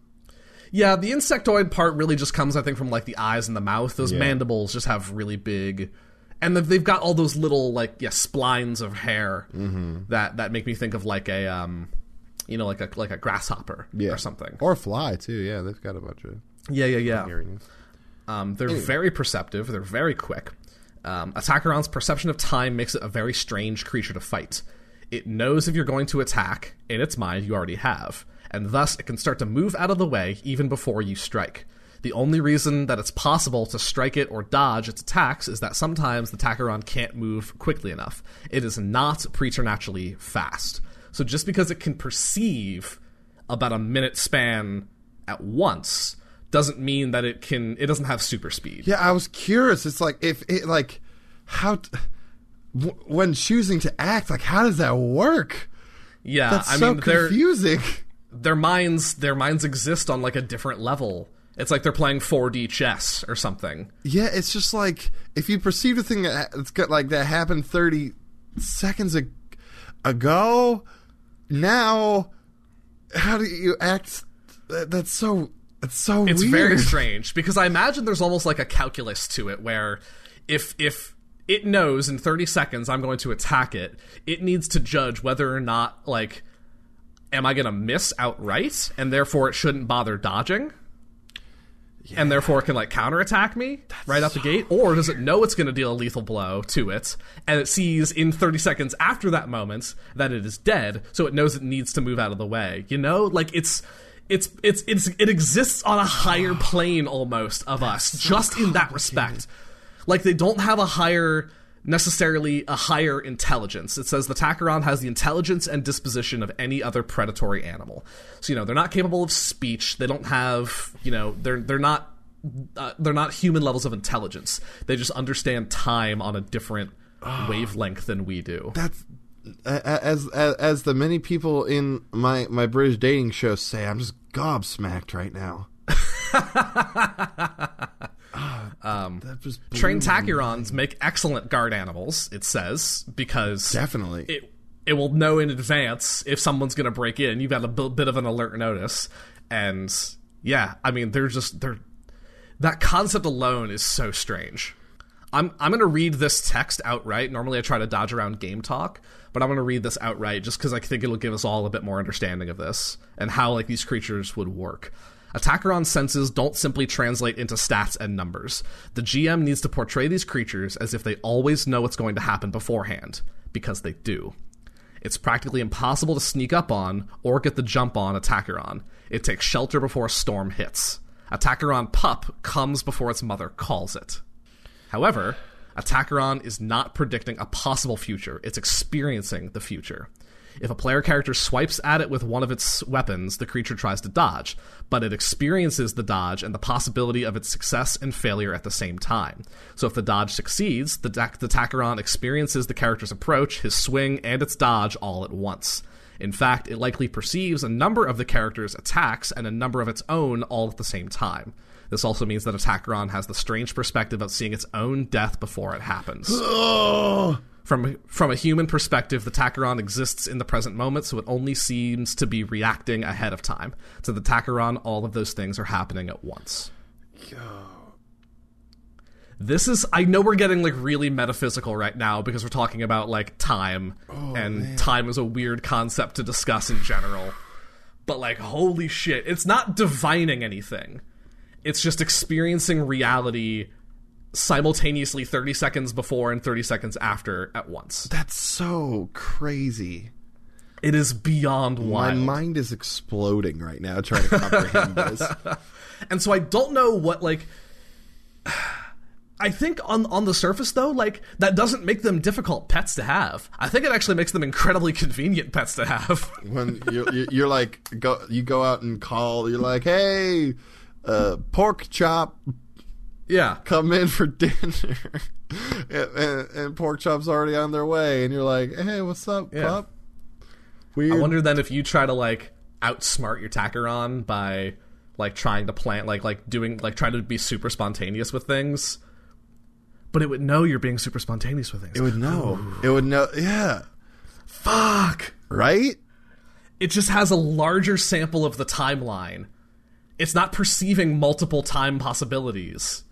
Yeah, the insectoid part really just comes, I think, from like the eyes and the mouth. Those Yeah. mandibles just have really big, and they've- got all those little like yeah splines of hair Mm-hmm. that that make me think of like a um, you know, like a like a grasshopper Yeah. or something. Or fly too. Yeah, they've got a bunch of Yeah, yeah, yeah. Um, they're very perceptive. They're very quick. Um, A Tachyron's perception of time makes it a very strange creature to fight. It knows if you're going to attack. In its mind, you already have, and thus it can start to move out of the way even before you strike. The only reason that it's possible to strike it or dodge its attacks is that sometimes the Tachyron can't move quickly enough. It is not preternaturally fast. So just because it can perceive about a minute span at once doesn't mean that it can it doesn't have super speed. Yeah, I was curious. It's like if it like how t- w- when choosing to act, like how does that work? Yeah, That's I so mean confusing. their minds their minds exist on like a different level. It's like they're playing 4D chess or something. Yeah, it's just like if you perceive a thing that it's got like that happened thirty seconds ag- ago, now how do you act? That, that's so. It's so It's weird. very strange because I imagine there's almost like a calculus to it where if if it knows in 30 seconds I'm going to attack it, it needs to judge whether or not like am I going to miss outright and therefore it shouldn't bother dodging? and therefore it can like counterattack me right out the gate? Or does it know it's going to deal a lethal blow to it, and it sees in 30 seconds after that moment that it is dead, so it knows it needs to move out of the way? You know, like it's. It's it's it's it exists on a higher plane almost of us, just in that respect. Like they don't have a higher necessarily a higher intelligence. It says the Tachyron has the intelligence and disposition of any other predatory animal. So you know they're not capable of speech. They don't have you know they're they're not uh, they're not human levels of intelligence. They just understand time on a different wavelength than we do. That's as, as as the many people in my my British dating show say. I'm just gobsmacked right now. [laughs] Um, That just Trained Tachyrons make excellent guard animals. It says because Definitely. it it will know in advance if someone's going to break in. You've got a b- bit of an alert notice, and yeah, I mean, they're just they're that concept alone is so strange. I'm I'm going to read this text outright. Normally, I try to dodge around game talk, but I'm going to read this outright just because I think it'll give us all a bit more understanding of this and how like these creatures would work. A Tachyron senses don't simply translate into stats and numbers. The GM needs to portray these creatures as if they always know what's going to happen beforehand, because they do. It's practically impossible to sneak up on or get the jump on a Tachyron. It takes shelter before a storm hits. A Tachyron pup comes before its mother calls it. However, A Tachyron is not predicting a possible future, it's experiencing the future. If a player character swipes at it with one of its weapons, the creature tries to dodge, but it experiences the dodge and the possibility of its success and failure at the same time. So if the dodge succeeds, the, da- the experiences the character's approach, his swing, and its dodge all at once. In fact, it likely perceives a number of the character's attacks and a number of its own all at the same time. This also means that a Tachyron has the strange perspective of seeing its own death before it happens. [gasps] From from a human perspective, the Tachyron exists in the present moment, so it only seems to be reacting ahead of time. To the Tachyron, all of those things are happening at once. Yo. This is I know we're getting like really metaphysical right now because we're talking about like time oh, and time is a weird concept to discuss in general. But like holy shit, it's not divining anything. It's just experiencing reality simultaneously 30 seconds before and 30 seconds after at once. That's so crazy. It is beyond wild. My mind is exploding right now trying to comprehend [laughs] this. And so I don't know what like I think on on the surface though, like that doesn't make them difficult pets to have. I think it actually makes them incredibly convenient pets to have. When you're, you're, you're like, go, you go out and call, you're like, hey, uh, pork chop, yeah. come in for [laughs] dinner. and, and, pork chop's already on their way. And you're like, hey, what's up, Yeah. pup? Weird. I wonder then if you try to like outsmart your Tachyron by like trying to plant like like doing like trying to be super spontaneous with things. But it would know you're being super spontaneous with things. it would know. It would know. Yeah. Fuck. Right? it just has a larger sample of the timeline. It's not perceiving multiple time possibilities.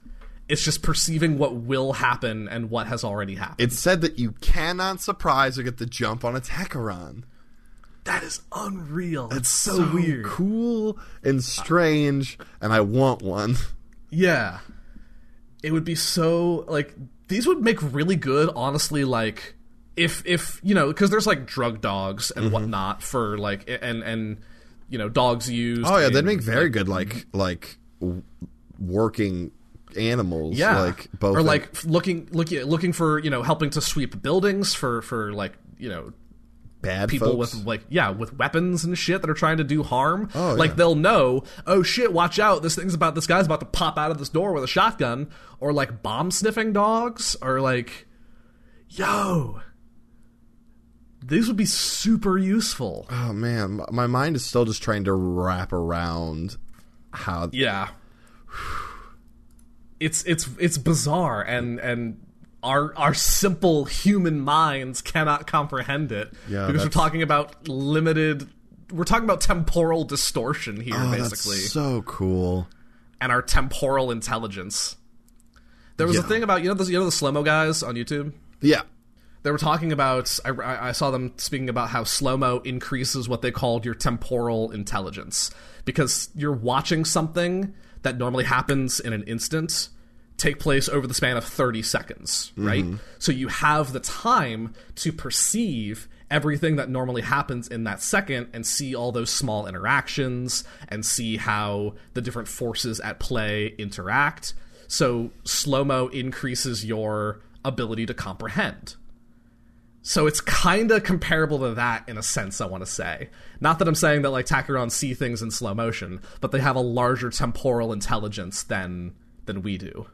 It's just perceiving what will happen and what has already happened. It said that you cannot surprise or get the jump on a Tachyron. that is unreal. It's so, So weird. cool and strange, and I want one. Yeah. It would be so like these would make really good honestly like if if you know because there's like drug dogs and Mm-hmm. whatnot for like and and you know dogs used Oh yeah, they'd make very good like like w- working animals. yeah like both or in- like looking looking looking for you know helping to sweep buildings for for like you know bad people folks. with like yeah with weapons and shit that are trying to do harm Oh, like yeah. they'll know oh shit watch out this thing's about this guy's about to pop out of this door with a shotgun or like bomb sniffing dogs or like yo these would be super useful. Oh man, my mind is still just trying to wrap around how. yeah. It's it's it's bizarre and and our our simple human minds cannot comprehend it. Yeah, because we're talking about limited we're talking about temporal distortion here Oh, basically. that's so cool. and our temporal intelligence. There was a thing about you know those you know the slow mo guys on youtube? Yeah, they were talking about I, I saw them speaking about how slow mo increases what they called your temporal intelligence because you're watching something that normally happens in an instant take place over the span of 30 seconds, mm-hmm. right? So you have the time to perceive everything that normally happens in that second and see all those small interactions and see how the different forces at play interact. So slow mo increases your ability to comprehend. So it's kind of comparable to that in a sense, I want to say. Not that I'm saying that like Tachyron see things in slow motion, but they have a larger temporal intelligence than than we do.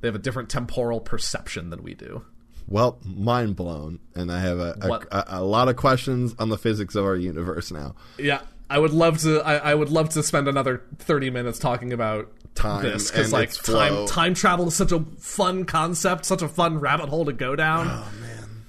They have a different temporal perception than we do. Well, mind blown, and I have a a, a, a lot of questions on the physics of our universe now. Yeah, I would love to. I, I would love to spend another thirty minutes talking about Time this because like time time travel is such a fun concept, such a fun rabbit hole to go down. Oh man,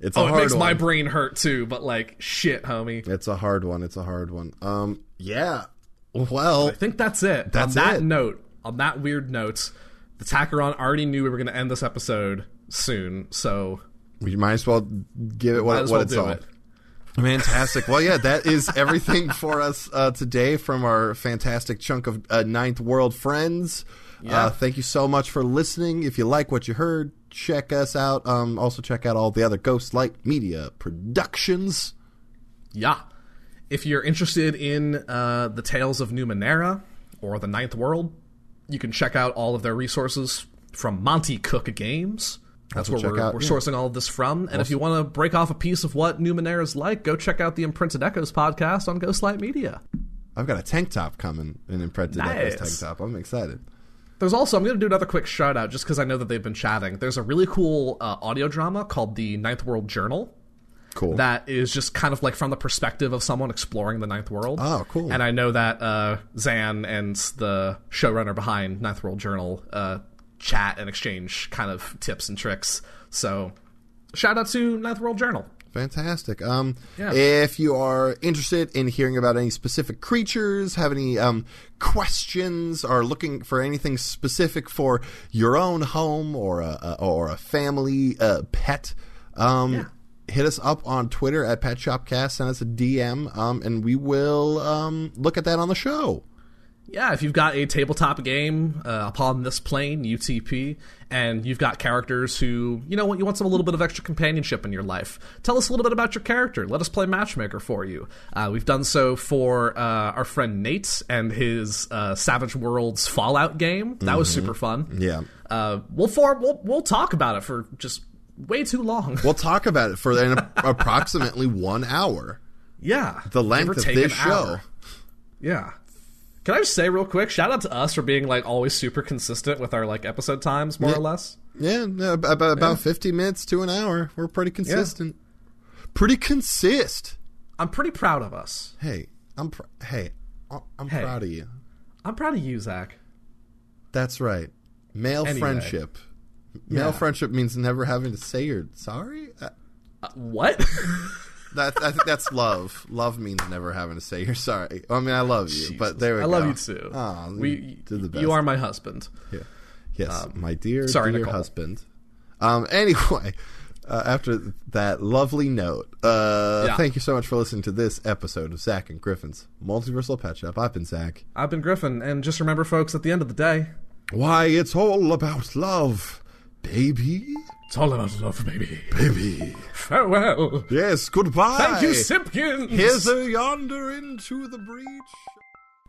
it's a oh, it makes one. my brain hurt too. But like, shit, homie. It's a hard one. It's a hard one. Um, yeah. Well, I think that's it. That's on that it. note, on that weird note, the Tachyron already knew we were going to end this episode soon, so we might as well give it what well it's all. it. Fantastic. Well, yeah, that is everything for us uh, today from our fantastic chunk of uh, Ninth World friends. Yeah. Uh, thank you so much for listening. If you like what you heard, check us out. Um, also, check out all the other Ghostlight Media productions. Yeah. If you're interested in uh, the Tales of Numenera or the Ninth World, you can check out all of their resources from Monte Cook Games. That's where check we're, out- we're yeah. sourcing all of this from. And if you want to break off a piece of what Numenera is like, go check out the Imprinted Echoes podcast on Ghostlight Media. I've got a tank top coming, an imprinted Echoes Nice. tank top. I'm excited. There's also, I'm going to do another quick shout out just because I know that they've been chatting. There's a really cool uh, audio drama called The Ninth World Journal. Cool. that is just kind of like from the perspective of someone exploring the Ninth World. Oh, cool. And I know that uh, Zan and the showrunner behind Ninth World Journal uh, chat and exchange kind of tips and tricks. So, shout out to Ninth World Journal. Fantastic. Um, Yeah. If you are interested in hearing about any specific creatures, have any um, questions, or looking for anything specific for your own home or a, a- or a family uh, pet, um, hit us up on Twitter at Pet Shopcast. Send us a DM, um, and we will um, look at that on the show. Yeah, if you've got a tabletop game uh, upon this plane, UTP, and you've got characters who, you know what, you want some a little bit of extra companionship in your life, tell us a little bit about your character. Let us play matchmaker for you. Uh, we've done so for uh, our friend Nate and his uh, Savage Worlds Fallout game. That was super fun. Yeah. Uh, we'll form. We'll, we'll talk about it for just way too long. We'll talk about it for an [laughs] approximately one hour. yeah, The length of this show. hour. Yeah. Can I just say real quick, shout out to us for being like always super consistent with our like episode times, more Yeah. or less. Yeah, about about fifty minutes to an hour. We're pretty consistent. Pretty consist. I'm pretty proud of us. Hey, I'm pr- hey, I'm Hey. proud of you. I'm proud of you, Zach. That's right. Male Anyway. friendship. Male Yeah. friendship means never having to say you're sorry. Uh, Uh, what? [laughs] That I think that's love. Love means never having to say you're sorry. I mean, I love you, but there we I go. love you too. Oh, we, you did the best. you are my husband. Yeah. Yes, my dear, Um, sorry, dear Nicole. husband. Um. [laughs] Anyway, uh, after that lovely note, uh, Yeah. thank you so much for listening to this episode of Zach and Griffin's Multiversal Pet Shop. I've been Zach. I've been Griffin, and just remember, folks, at the end of the day, Why, it's all about love, baby, it's all about love, baby. baby. Farewell. Yes, goodbye. Thank you, Simpkins. Here's a yonder into the breach.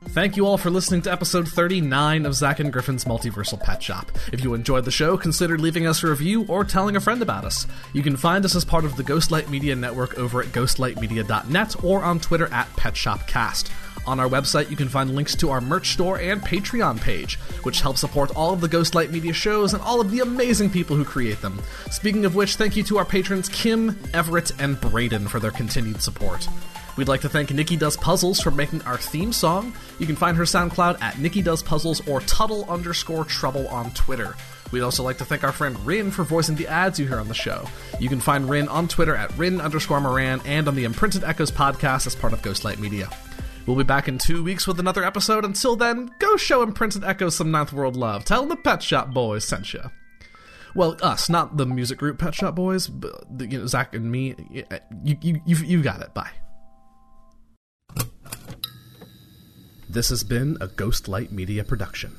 Thank you all for listening to episode 39 of Zach and Griffin's Multiversal Pet Shop. If you enjoyed the show, consider leaving us a review or telling a friend about us. You can find us as part of the Ghostlight Media Network over at ghostlightmedia.net or on Twitter at PetShopCast. On our website, you can find links to our merch store and Patreon page, which helps support all of the Ghostlight Media shows and all of the amazing people who create them. Speaking of which, thank you to our patrons Kim, Everett, and Braden for their continued support. We'd like to thank Nikki Does Puzzles for making our theme song. You can find her SoundCloud at Nikki Does Puzzles or Tuttle underscore Trouble on Twitter. We'd also like to thank our friend Rin for voicing the ads you hear on the show. You can find Rin on Twitter at Rin underscore Moran and on the Imprinted Echoes podcast as part of Ghostlight Media. We'll be back in two weeks with another episode. Until then, go show Imprinted Echoes some Ninth World love. Tell them the Pet Shop Boys sent you. Well, us, not the music group Pet Shop Boys, but you know, Zach and me. You, you, you, you got it. Bye. This has been a Ghostlight Media production.